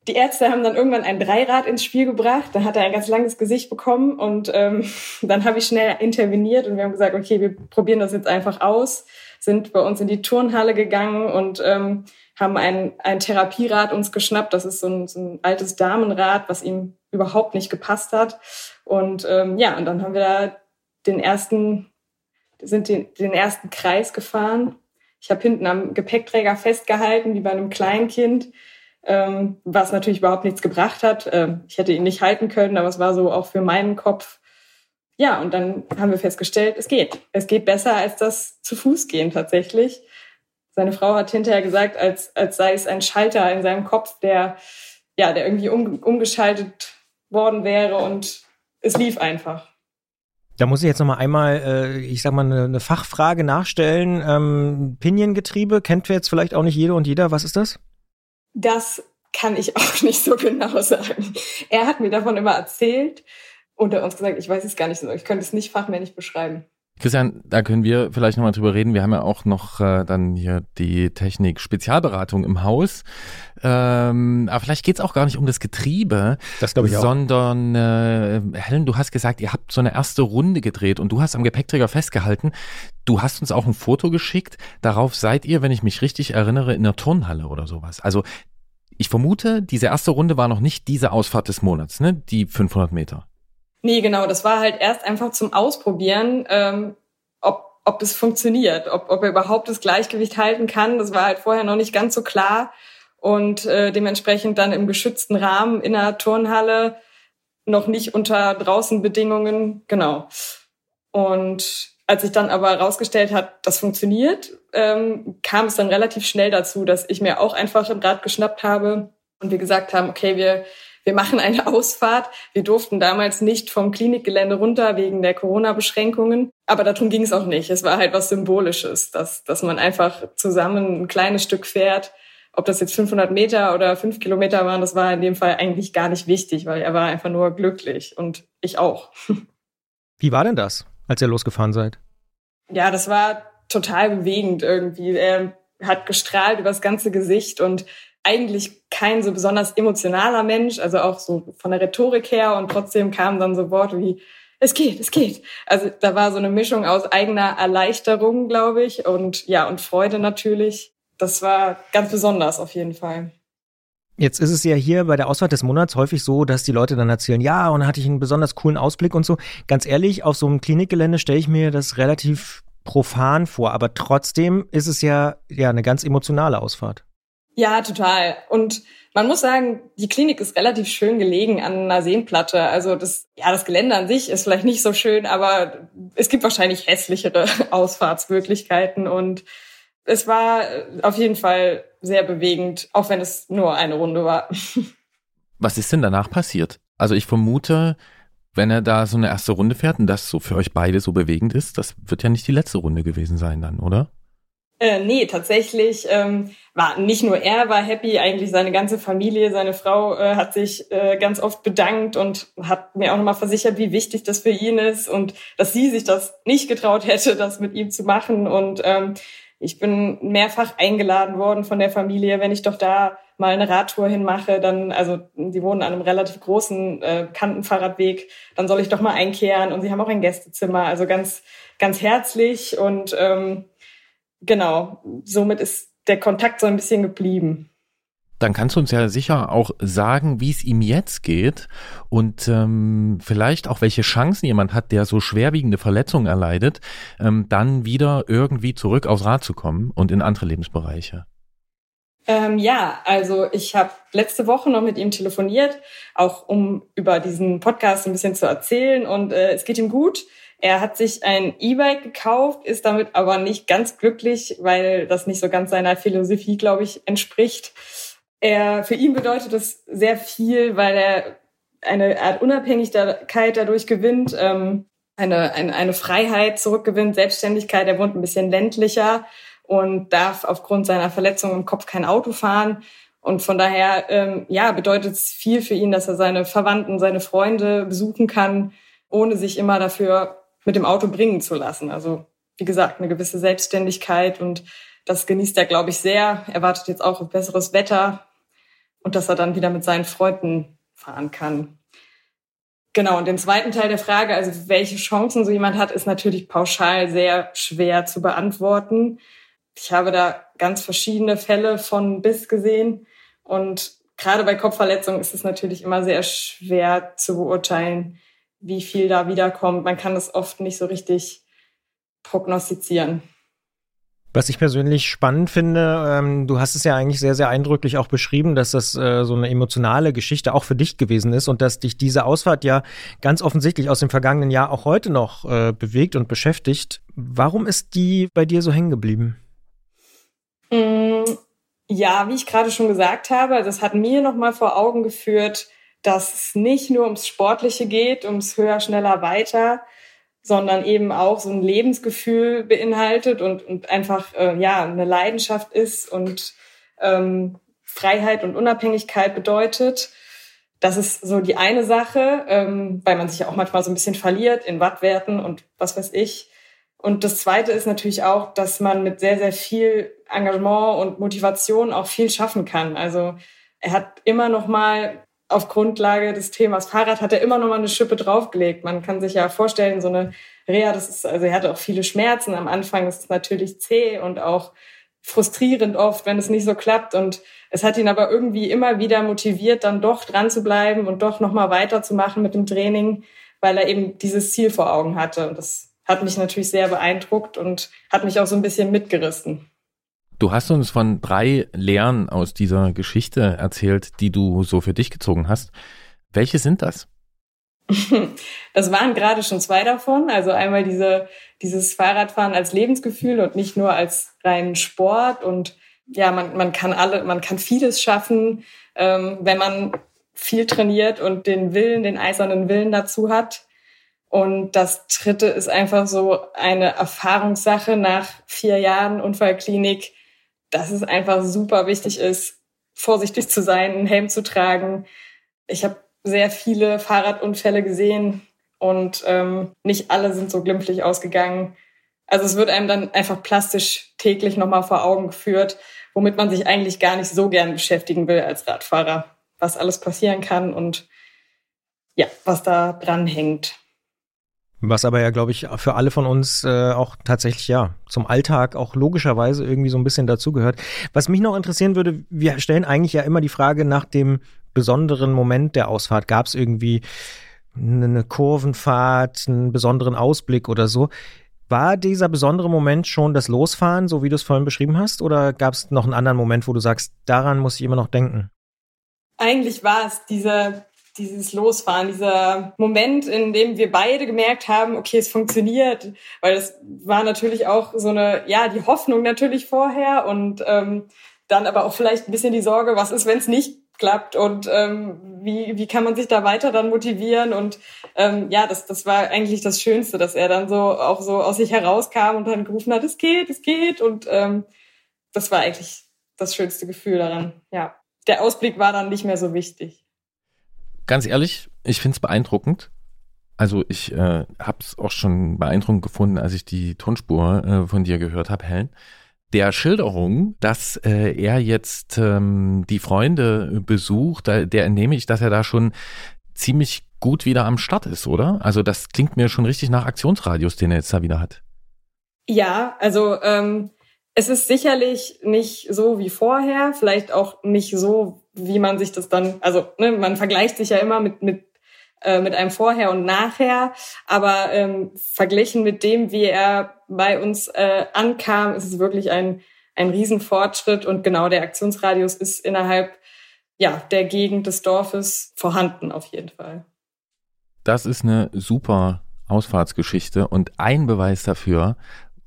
die Ärzte haben dann irgendwann ein Dreirad ins Spiel gebracht. Da hat er ein ganz langes Gesicht bekommen. Und ähm, [LAUGHS] dann habe ich schnell interveniert und wir haben gesagt, okay, wir probieren das jetzt einfach aus. sind bei uns in die Turnhalle gegangen und ähm, haben ein, ein Therapierad uns geschnappt. Das ist so ein, so ein altes Damenrad, was ihm überhaupt nicht gepasst hat. Und ähm, ja, und dann haben wir da den ersten, sind den, den ersten Kreis gefahren. Ich habe hinten am Gepäckträger festgehalten, wie bei einem Kleinkind, ähm, was natürlich überhaupt nichts gebracht hat. Ähm, ich hätte ihn nicht halten können, aber es war so auch für meinen Kopf. Ja, und dann haben wir festgestellt, es geht. Es geht besser als das zu Fuß gehen tatsächlich. Seine Frau hat hinterher gesagt, als, als sei es ein Schalter in seinem Kopf, der, ja, der irgendwie um, umgeschaltet worden wäre und es lief einfach. Da muss ich jetzt noch mal einmal, äh, ich sag mal, eine, eine Fachfrage nachstellen. Ähm, Piniengetriebe kennt jetzt vielleicht auch nicht jede und jeder. Was ist das? Das kann ich [LAUGHS] auch nicht so genau sagen. Er hat mir davon immer erzählt und er uns gesagt, ich weiß es gar nicht so. Ich könnte es nicht fachmännisch beschreiben. Christian, da können wir vielleicht nochmal drüber reden. Wir haben ja auch noch äh, dann hier die Technik-Spezialberatung im Haus. Ähm, aber vielleicht geht's auch gar nicht um das Getriebe, das glaube ich auch. sondern äh, Helen, du hast gesagt, ihr habt so eine erste Runde gedreht und du hast am Gepäckträger festgehalten. Du hast uns auch ein Foto geschickt. Darauf seid ihr, wenn ich mich richtig erinnere, in der Turnhalle oder sowas. Also ich vermute, diese erste Runde war noch nicht diese Ausfahrt des Monats, ne? Die 500 Meter. Nee, genau. Das war halt erst einfach zum Ausprobieren, ähm, ob, ob es funktioniert, ob, ob er überhaupt das Gleichgewicht halten kann. Das war halt vorher noch nicht ganz so klar. Und äh, dementsprechend dann im geschützten Rahmen in der Turnhalle, noch nicht unter draußen Bedingungen, genau. Und als sich dann aber herausgestellt hat, das funktioniert, ähm, kam es dann relativ schnell dazu, dass ich mir auch einfach ein Rad geschnappt habe und wir gesagt haben, okay, wir wir machen eine Ausfahrt. Wir durften damals nicht vom Klinikgelände runter wegen der Corona-Beschränkungen. Aber darum ging es auch nicht. Es war halt was Symbolisches, dass, dass man einfach zusammen ein kleines Stück fährt. Ob das jetzt 500 Meter oder 5 Kilometer waren, das war in dem Fall eigentlich gar nicht wichtig, weil er war einfach nur glücklich und ich auch. [LAUGHS] Wie war denn das, als ihr losgefahren seid? Ja, das war total bewegend irgendwie. Er hat gestrahlt über das ganze Gesicht und eigentlich kein so besonders emotionaler Mensch, also auch so von der Rhetorik her und trotzdem kamen dann so Worte wie es geht, es geht. Also da war so eine Mischung aus eigener Erleichterung, glaube ich, und ja, und Freude natürlich. Das war ganz besonders auf jeden Fall. Jetzt ist es ja hier bei der Ausfahrt des Monats häufig so, dass die Leute dann erzählen, ja, und dann hatte ich einen besonders coolen Ausblick und so. Ganz ehrlich, auf so einem Klinikgelände stelle ich mir das relativ profan vor, aber trotzdem ist es ja, ja eine ganz emotionale Ausfahrt. Ja, total. Und man muss sagen, die Klinik ist relativ schön gelegen an einer Seenplatte. Also das, ja, das Gelände an sich ist vielleicht nicht so schön, aber es gibt wahrscheinlich hässlichere [LAUGHS] Ausfahrtsmöglichkeiten und es war auf jeden Fall sehr bewegend, auch wenn es nur eine Runde war. [LAUGHS] Was ist denn danach passiert? Also ich vermute, wenn er da so eine erste Runde fährt und das so für euch beide so bewegend ist, das wird ja nicht die letzte Runde gewesen sein dann, oder? Äh, nee, tatsächlich ähm, war nicht nur er war happy, eigentlich seine ganze Familie, seine Frau äh, hat sich äh, ganz oft bedankt und hat mir auch nochmal versichert, wie wichtig das für ihn ist und dass sie sich das nicht getraut hätte, das mit ihm zu machen. Und ähm, ich bin mehrfach eingeladen worden von der Familie, wenn ich doch da mal eine Radtour hinmache, dann, also die wohnen an einem relativ großen äh, Kantenfahrradweg, dann soll ich doch mal einkehren und sie haben auch ein Gästezimmer, also ganz, ganz herzlich und ähm, genau, somit ist der Kontakt so ein bisschen geblieben. Dann kannst du uns ja sicher auch sagen, wie es ihm jetzt geht und ähm, vielleicht auch welche Chancen jemand hat, der so schwerwiegende Verletzungen erleidet, ähm, dann wieder irgendwie zurück aufs Rad zu kommen und in andere Lebensbereiche. Ähm, ja, also ich habe letzte Woche noch mit ihm telefoniert, auch um über diesen Podcast ein bisschen zu erzählen und äh, es geht ihm gut. Er hat sich ein E-Bike gekauft, ist damit aber nicht ganz glücklich, weil das nicht so ganz seiner Philosophie, glaube ich, entspricht. Er, für ihn bedeutet das sehr viel, weil er eine Art Unabhängigkeit dadurch gewinnt, ähm, eine, eine, eine Freiheit zurückgewinnt, Selbstständigkeit. Er wohnt ein bisschen ländlicher und darf aufgrund seiner Verletzung im Kopf kein Auto fahren. Und von daher, ähm, ja, bedeutet es viel für ihn, dass er seine Verwandten, seine Freunde besuchen kann, ohne sich immer dafür mit dem Auto bringen zu lassen. Also wie gesagt, eine gewisse Selbstständigkeit und das genießt er, glaube ich, sehr. Er wartet jetzt auch auf besseres Wetter und dass er dann wieder mit seinen Freunden fahren kann. Genau, und den zweiten Teil der Frage, also welche Chancen so jemand hat, ist natürlich pauschal sehr schwer zu beantworten. Ich habe da ganz verschiedene Fälle von bis gesehen und gerade bei Kopfverletzungen ist es natürlich immer sehr schwer zu beurteilen, wie viel da wiederkommt. Man kann es oft nicht so richtig prognostizieren. Was ich persönlich spannend finde, ähm, du hast es ja eigentlich sehr, sehr eindrücklich auch beschrieben, dass das äh, so eine emotionale Geschichte auch für dich gewesen ist und dass dich diese Ausfahrt ja ganz offensichtlich aus dem vergangenen Jahr auch heute noch äh, bewegt und beschäftigt. Warum ist die bei dir so hängen geblieben? Mm, ja, wie ich gerade schon gesagt habe, das hat mir nochmal vor Augen geführt, dass es nicht nur ums Sportliche geht, ums höher, schneller, weiter, sondern eben auch so ein Lebensgefühl beinhaltet und, und einfach äh, ja eine Leidenschaft ist und ähm, Freiheit und Unabhängigkeit bedeutet. Das ist so die eine Sache, ähm, weil man sich ja auch manchmal so ein bisschen verliert in Wattwerten und was weiß ich. Und das zweite ist natürlich auch, dass man mit sehr, sehr viel Engagement und Motivation auch viel schaffen kann. Also er hat immer noch mal auf Grundlage des Themas Fahrrad hat er immer noch mal eine Schippe draufgelegt. Man kann sich ja vorstellen, so eine Reha, das ist, also er hatte auch viele Schmerzen am Anfang. Das ist natürlich zäh und auch frustrierend oft, wenn es nicht so klappt. Und es hat ihn aber irgendwie immer wieder motiviert, dann doch dran zu bleiben und doch noch mal weiterzumachen mit dem Training, weil er eben dieses Ziel vor Augen hatte. Und das hat mich natürlich sehr beeindruckt und hat mich auch so ein bisschen mitgerissen. Du hast uns von drei Lehren aus dieser Geschichte erzählt, die du so für dich gezogen hast. Welche sind das? [LAUGHS] Das waren gerade schon zwei davon. Also einmal diese, dieses Fahrradfahren als Lebensgefühl und nicht nur als reinen Sport. Und ja, man, man kann alle, man kann vieles schaffen, ähm, wenn man viel trainiert und den Willen, den eisernen Willen dazu hat. Und das dritte ist einfach so eine Erfahrungssache nach vier Jahren Unfallklinik dass es einfach super wichtig ist, vorsichtig zu sein, einen Helm zu tragen. Ich habe sehr viele Fahrradunfälle gesehen und ähm, nicht alle sind so glimpflich ausgegangen. Also es wird einem dann einfach plastisch täglich nochmal vor Augen geführt, womit man sich eigentlich gar nicht so gern beschäftigen will als Radfahrer, was alles passieren kann und ja, was da dran hängt. Was aber ja, glaube ich, für alle von uns äh, auch tatsächlich ja zum Alltag auch logischerweise irgendwie so ein bisschen dazugehört. Was mich noch interessieren würde, wir stellen eigentlich ja immer die Frage nach dem besonderen Moment der Ausfahrt. Gab es irgendwie eine Kurvenfahrt, einen besonderen Ausblick oder so? War dieser besondere Moment schon das Losfahren, so wie du es vorhin beschrieben hast, oder gab es noch einen anderen Moment, wo du sagst, daran muss ich immer noch denken? Eigentlich war es dieser dieses Losfahren, dieser Moment, in dem wir beide gemerkt haben, okay, es funktioniert, weil das war natürlich auch so eine, ja, die Hoffnung natürlich vorher und ähm, dann aber auch vielleicht ein bisschen die Sorge, was ist, wenn es nicht klappt und ähm, wie, wie kann man sich da weiter dann motivieren? Und ähm, ja, das, das war eigentlich das Schönste, dass er dann so auch so aus sich herauskam und dann gerufen hat, es geht, es geht. Und ähm, das war eigentlich das schönste Gefühl daran, ja. Der Ausblick war dann nicht mehr so wichtig ganz ehrlich, ich finde es beeindruckend. Also ich äh, habe es auch schon beeindruckend gefunden, als ich die Tonspur äh, von dir gehört habe, Helen. Der Schilderung, dass äh, er jetzt ähm, die Freunde besucht, da, der entnehme ich, dass er da schon ziemlich gut wieder am Start ist, oder? Also das klingt mir schon richtig nach Aktionsradius, den er jetzt da wieder hat. Ja, also ähm, es ist sicherlich nicht so wie vorher, vielleicht auch nicht so, wie man sich das dann, also ne, man vergleicht sich ja immer mit, mit, äh, mit einem Vorher und Nachher, aber ähm, verglichen mit dem, wie er bei uns äh, ankam, ist es wirklich ein, ein Riesenfortschritt und genau der Aktionsradius ist innerhalb ja, der Gegend des Dorfes vorhanden auf jeden Fall. Das ist eine super Ausfahrtsgeschichte und ein Beweis dafür,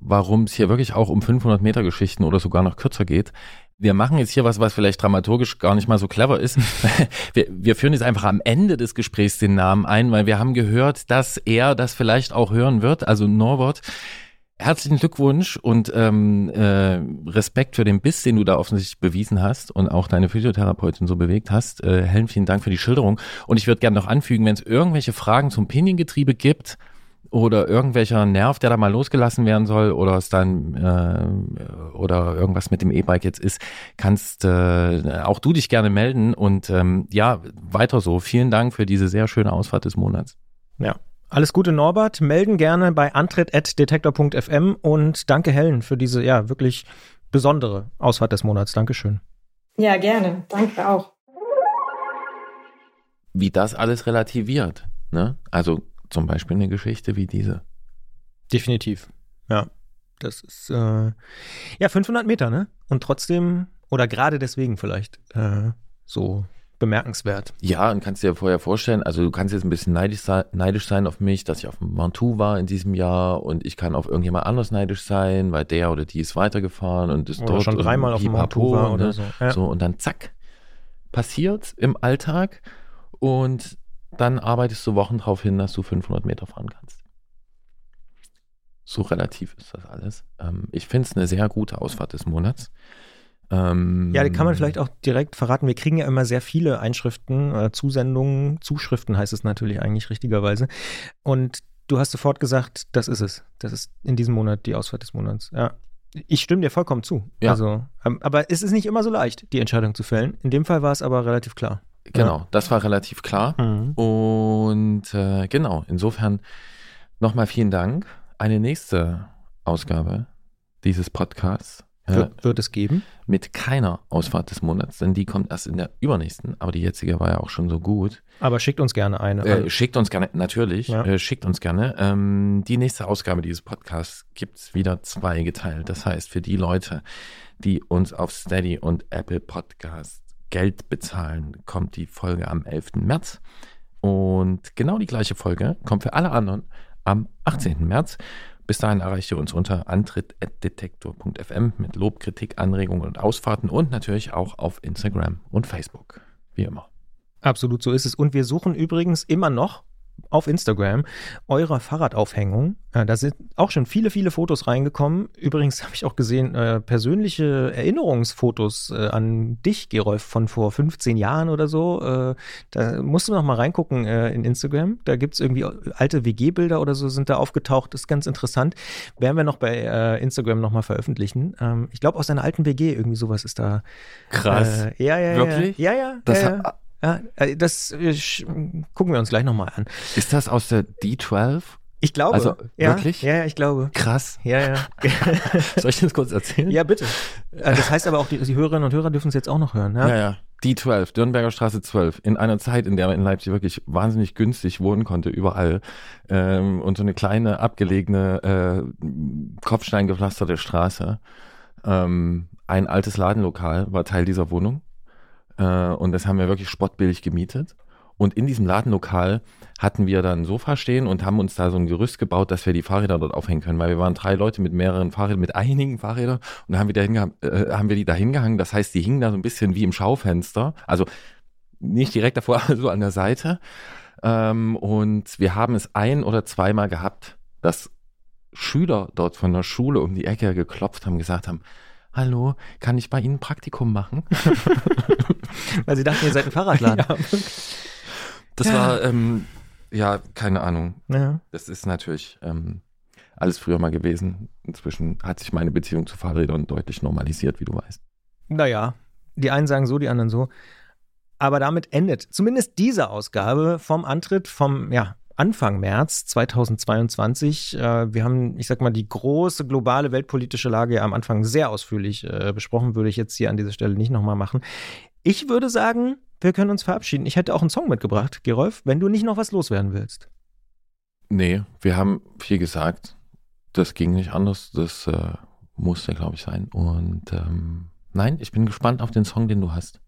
warum es hier wirklich auch um 500 Meter Geschichten oder sogar noch kürzer geht. Wir machen jetzt hier was, was vielleicht dramaturgisch gar nicht mal so clever ist. [LAUGHS] wir, wir führen jetzt einfach am Ende des Gesprächs den Namen ein, weil wir haben gehört, dass er das vielleicht auch hören wird, also Norbert. Herzlichen Glückwunsch und ähm, äh, Respekt für den Biss, den du da offensichtlich bewiesen hast und auch deine Physiotherapeutin so bewegt hast. Äh, Helen, vielen Dank für die Schilderung. Und ich würde gerne noch anfügen, wenn es irgendwelche Fragen zum Piniengetriebe gibt, oder irgendwelcher Nerv, der da mal losgelassen werden soll oder es dann äh, oder irgendwas mit dem E-Bike jetzt ist, kannst äh, auch du dich gerne melden und ähm, ja, weiter so. Vielen Dank für diese sehr schöne Ausfahrt des Monats. Ja. Alles Gute, Norbert. Melden gerne bei antritt.detektor.fm und danke, Helen, für diese ja wirklich besondere Ausfahrt des Monats. Dankeschön. Ja, gerne. Danke auch. Wie das alles relativiert. Ne? Also zum Beispiel eine Geschichte wie diese. Definitiv. Ja. Das ist, äh, ja, 500 Meter, ne? Und trotzdem, oder gerade deswegen vielleicht, äh, so bemerkenswert. Ja, und kannst dir vorher vorstellen, also du kannst jetzt ein bisschen neidisch sein, neidisch sein auf mich, dass ich auf dem Ventoux war in diesem Jahr und ich kann auf irgendjemand anders neidisch sein, weil der oder die ist weitergefahren und ist Oder dort schon dreimal auf dem Ventoux war oder ne? so. Ja. So, und dann zack, passiert im Alltag und dann arbeitest du Wochen darauf hin, dass du 500 Meter fahren kannst. So relativ ist das alles. Ähm, ich finde es eine sehr gute Ausfahrt des Monats. Ähm, Ja, die kann man vielleicht auch direkt verraten. Wir kriegen ja immer sehr viele Einschriften, äh, Zusendungen, Zuschriften heißt es natürlich eigentlich richtigerweise. Und du hast sofort gesagt, das ist es. Das ist in diesem Monat die Ausfahrt des Monats. Ja. Ich stimme dir vollkommen zu. Ja. Also, ähm, aber es ist nicht immer so leicht, die Entscheidung zu fällen. In dem Fall war es aber relativ klar. Genau, das war relativ klar. Mhm. Und äh, genau, insofern nochmal vielen Dank. Eine nächste Ausgabe dieses Podcasts äh, Wird, es geben? mit keiner Ausfahrt des Monats, denn die kommt erst in der übernächsten, aber die jetzige war ja auch schon so gut. Aber schickt uns gerne eine. Äh, schickt uns gerne, natürlich, Ja. äh, schickt uns gerne. Ähm, die nächste Ausgabe dieses Podcasts gibt's wieder zweigeteilt. Das heißt, für die Leute, die uns auf Steady und Apple Podcasts Geld bezahlen, kommt die Folge am 11. März. Und genau die gleiche Folge kommt für alle anderen am 18. März. Bis dahin erreicht ihr uns unter antritt.detektor.fm mit Lob, Kritik, Anregungen und Ausfahrten und natürlich auch auf Instagram und Facebook. Wie immer. Absolut, so ist es. Und wir suchen übrigens immer noch auf Instagram eure Fahrradaufhängung. Äh, da sind auch schon viele, viele Fotos reingekommen. Übrigens [LAUGHS] habe ich auch gesehen, äh, persönliche Erinnerungsfotos äh, an dich, Gerolf, von vor 15 Jahren oder so. Äh, da musst du noch mal reingucken äh, in Instagram. Da gibt es irgendwie alte WG-Bilder oder so sind da aufgetaucht. Das ist ganz interessant. Werden wir noch bei äh, Instagram noch mal veröffentlichen. Ähm, ich glaube, aus einer alten WG irgendwie sowas ist da. Äh, ja, ja, Wirklich? Ja, ja. ja, Das ja, ja. Ja, äh, das äh, gucken wir uns gleich nochmal an. Ist das aus der D12? Ich glaube. Also, ja, wirklich? Ja, ja, ich glaube. Krass. Ja, ja. [LAUGHS] Soll ich das kurz erzählen? ja, bitte. Äh, Das heißt aber auch, die, die Hörerinnen und Hörer dürfen es jetzt auch noch hören. Ja? Ja, ja. Die 12, Dürnberger Straße 12, in einer Zeit, in der man in Leipzig wirklich wahnsinnig günstig wohnen konnte, überall. Ähm, und so eine kleine, abgelegene, äh, kopfsteingepflasterte Straße. Ähm, ein altes Ladenlokal war Teil dieser Wohnung. Äh, und das haben wir wirklich spottbillig gemietet. Und in diesem Ladenlokal hatten wir dann ein Sofa stehen und haben uns da so ein Gerüst gebaut, dass wir die Fahrräder dort aufhängen können, weil wir waren drei Leute mit mehreren Fahrrädern, mit einigen Fahrrädern und dann haben wir, da hingehangen, äh, haben wir die da hingehangen. Das heißt, die hingen da so ein bisschen wie im Schaufenster. Also nicht direkt davor, [LAUGHS] aber so an der Seite. Ähm, und wir haben es ein oder zweimal gehabt, dass Schüler dort von der Schule um die Ecke geklopft haben, gesagt haben, Hallo, kann ich bei Ihnen ein Praktikum machen? [LAUGHS] Weil sie dachten, ihr seid ein Fahrradladen. Das Ja. war, ähm, ja, keine Ahnung. ja. Das ist natürlich ähm, alles früher mal gewesen. Inzwischen hat sich meine Beziehung zu Fahrrädern deutlich normalisiert, wie du weißt. Naja, die einen sagen so, die anderen so. Aber damit endet zumindest diese Ausgabe vom Antritt vom ja, Anfang März 2022. Äh, wir haben, ich sag mal, die große globale weltpolitische Lage ja am Anfang sehr ausführlich äh, besprochen, würde ich jetzt hier an dieser Stelle nicht nochmal machen. Ich würde sagen, wir können uns verabschieden. Ich hätte auch einen Song mitgebracht, Gerolf, wenn du nicht noch was loswerden willst. Nee, wir haben viel gesagt. Das ging nicht anders. Das äh, musste, glaube ich, sein. Und ähm, nein, ich bin gespannt auf den Song, den du hast.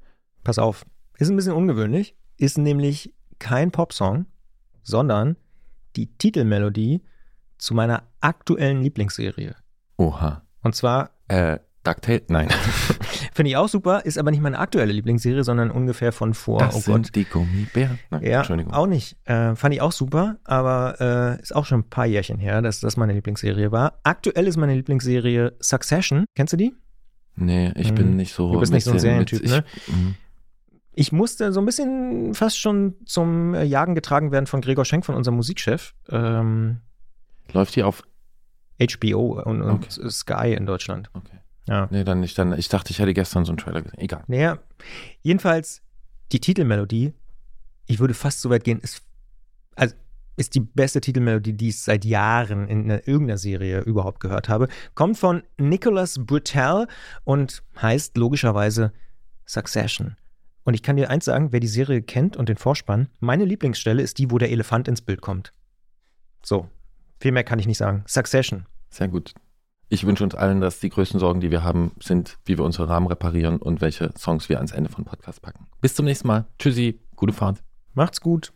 Pass auf, ist ein bisschen ungewöhnlich, ist nämlich kein Popsong, sondern die Titelmelodie zu meiner aktuellen Lieblingsserie. Oha. Und zwar Äh, DuckTale? Nein. [LAUGHS] finde ich auch super, ist aber nicht meine aktuelle Lieblingsserie, sondern ungefähr von vor, Das oh sind Gott. die Gummibären. Nein, Ja, Entschuldigung. auch nicht. Äh, fand ich auch super, aber äh, ist auch schon ein paar Jährchen her, dass das meine Lieblingsserie war. Aktuell ist meine Lieblingsserie Succession. Kennst du die? Nee, ich Hm. bin nicht so. Du bist nicht so ein Serientyp, mit- ne? ich, mm. Ich musste so ein bisschen fast schon zum äh, Jagen getragen werden von Gregor Schenk, von unserem Musikchef. Ähm, Läuft die auf? HBO und, und Sky in Deutschland. Okay. Ja. Nee, dann nicht. Dann, ich dachte, ich hätte gestern so einen Trailer gesehen. Egal. Naja, jedenfalls die Titelmelodie, ich würde fast so weit gehen, ist, also ist die beste Titelmelodie, die ich seit Jahren in einer, irgendeiner Serie überhaupt gehört habe. Kommt von Nicholas Britell und heißt logischerweise Succession. Und ich kann dir eins sagen, wer die Serie kennt und den Vorspann, meine Lieblingsstelle ist die, wo der Elefant ins Bild kommt. So, viel mehr kann ich nicht sagen. Succession. Sehr gut. Ich wünsche uns allen, dass die größten Sorgen, die wir haben, sind, wie wir unsere Rahmen reparieren und welche Songs wir ans Ende von Podcast packen. Bis zum nächsten Mal. Tschüssi, gute Fahrt. Macht's gut.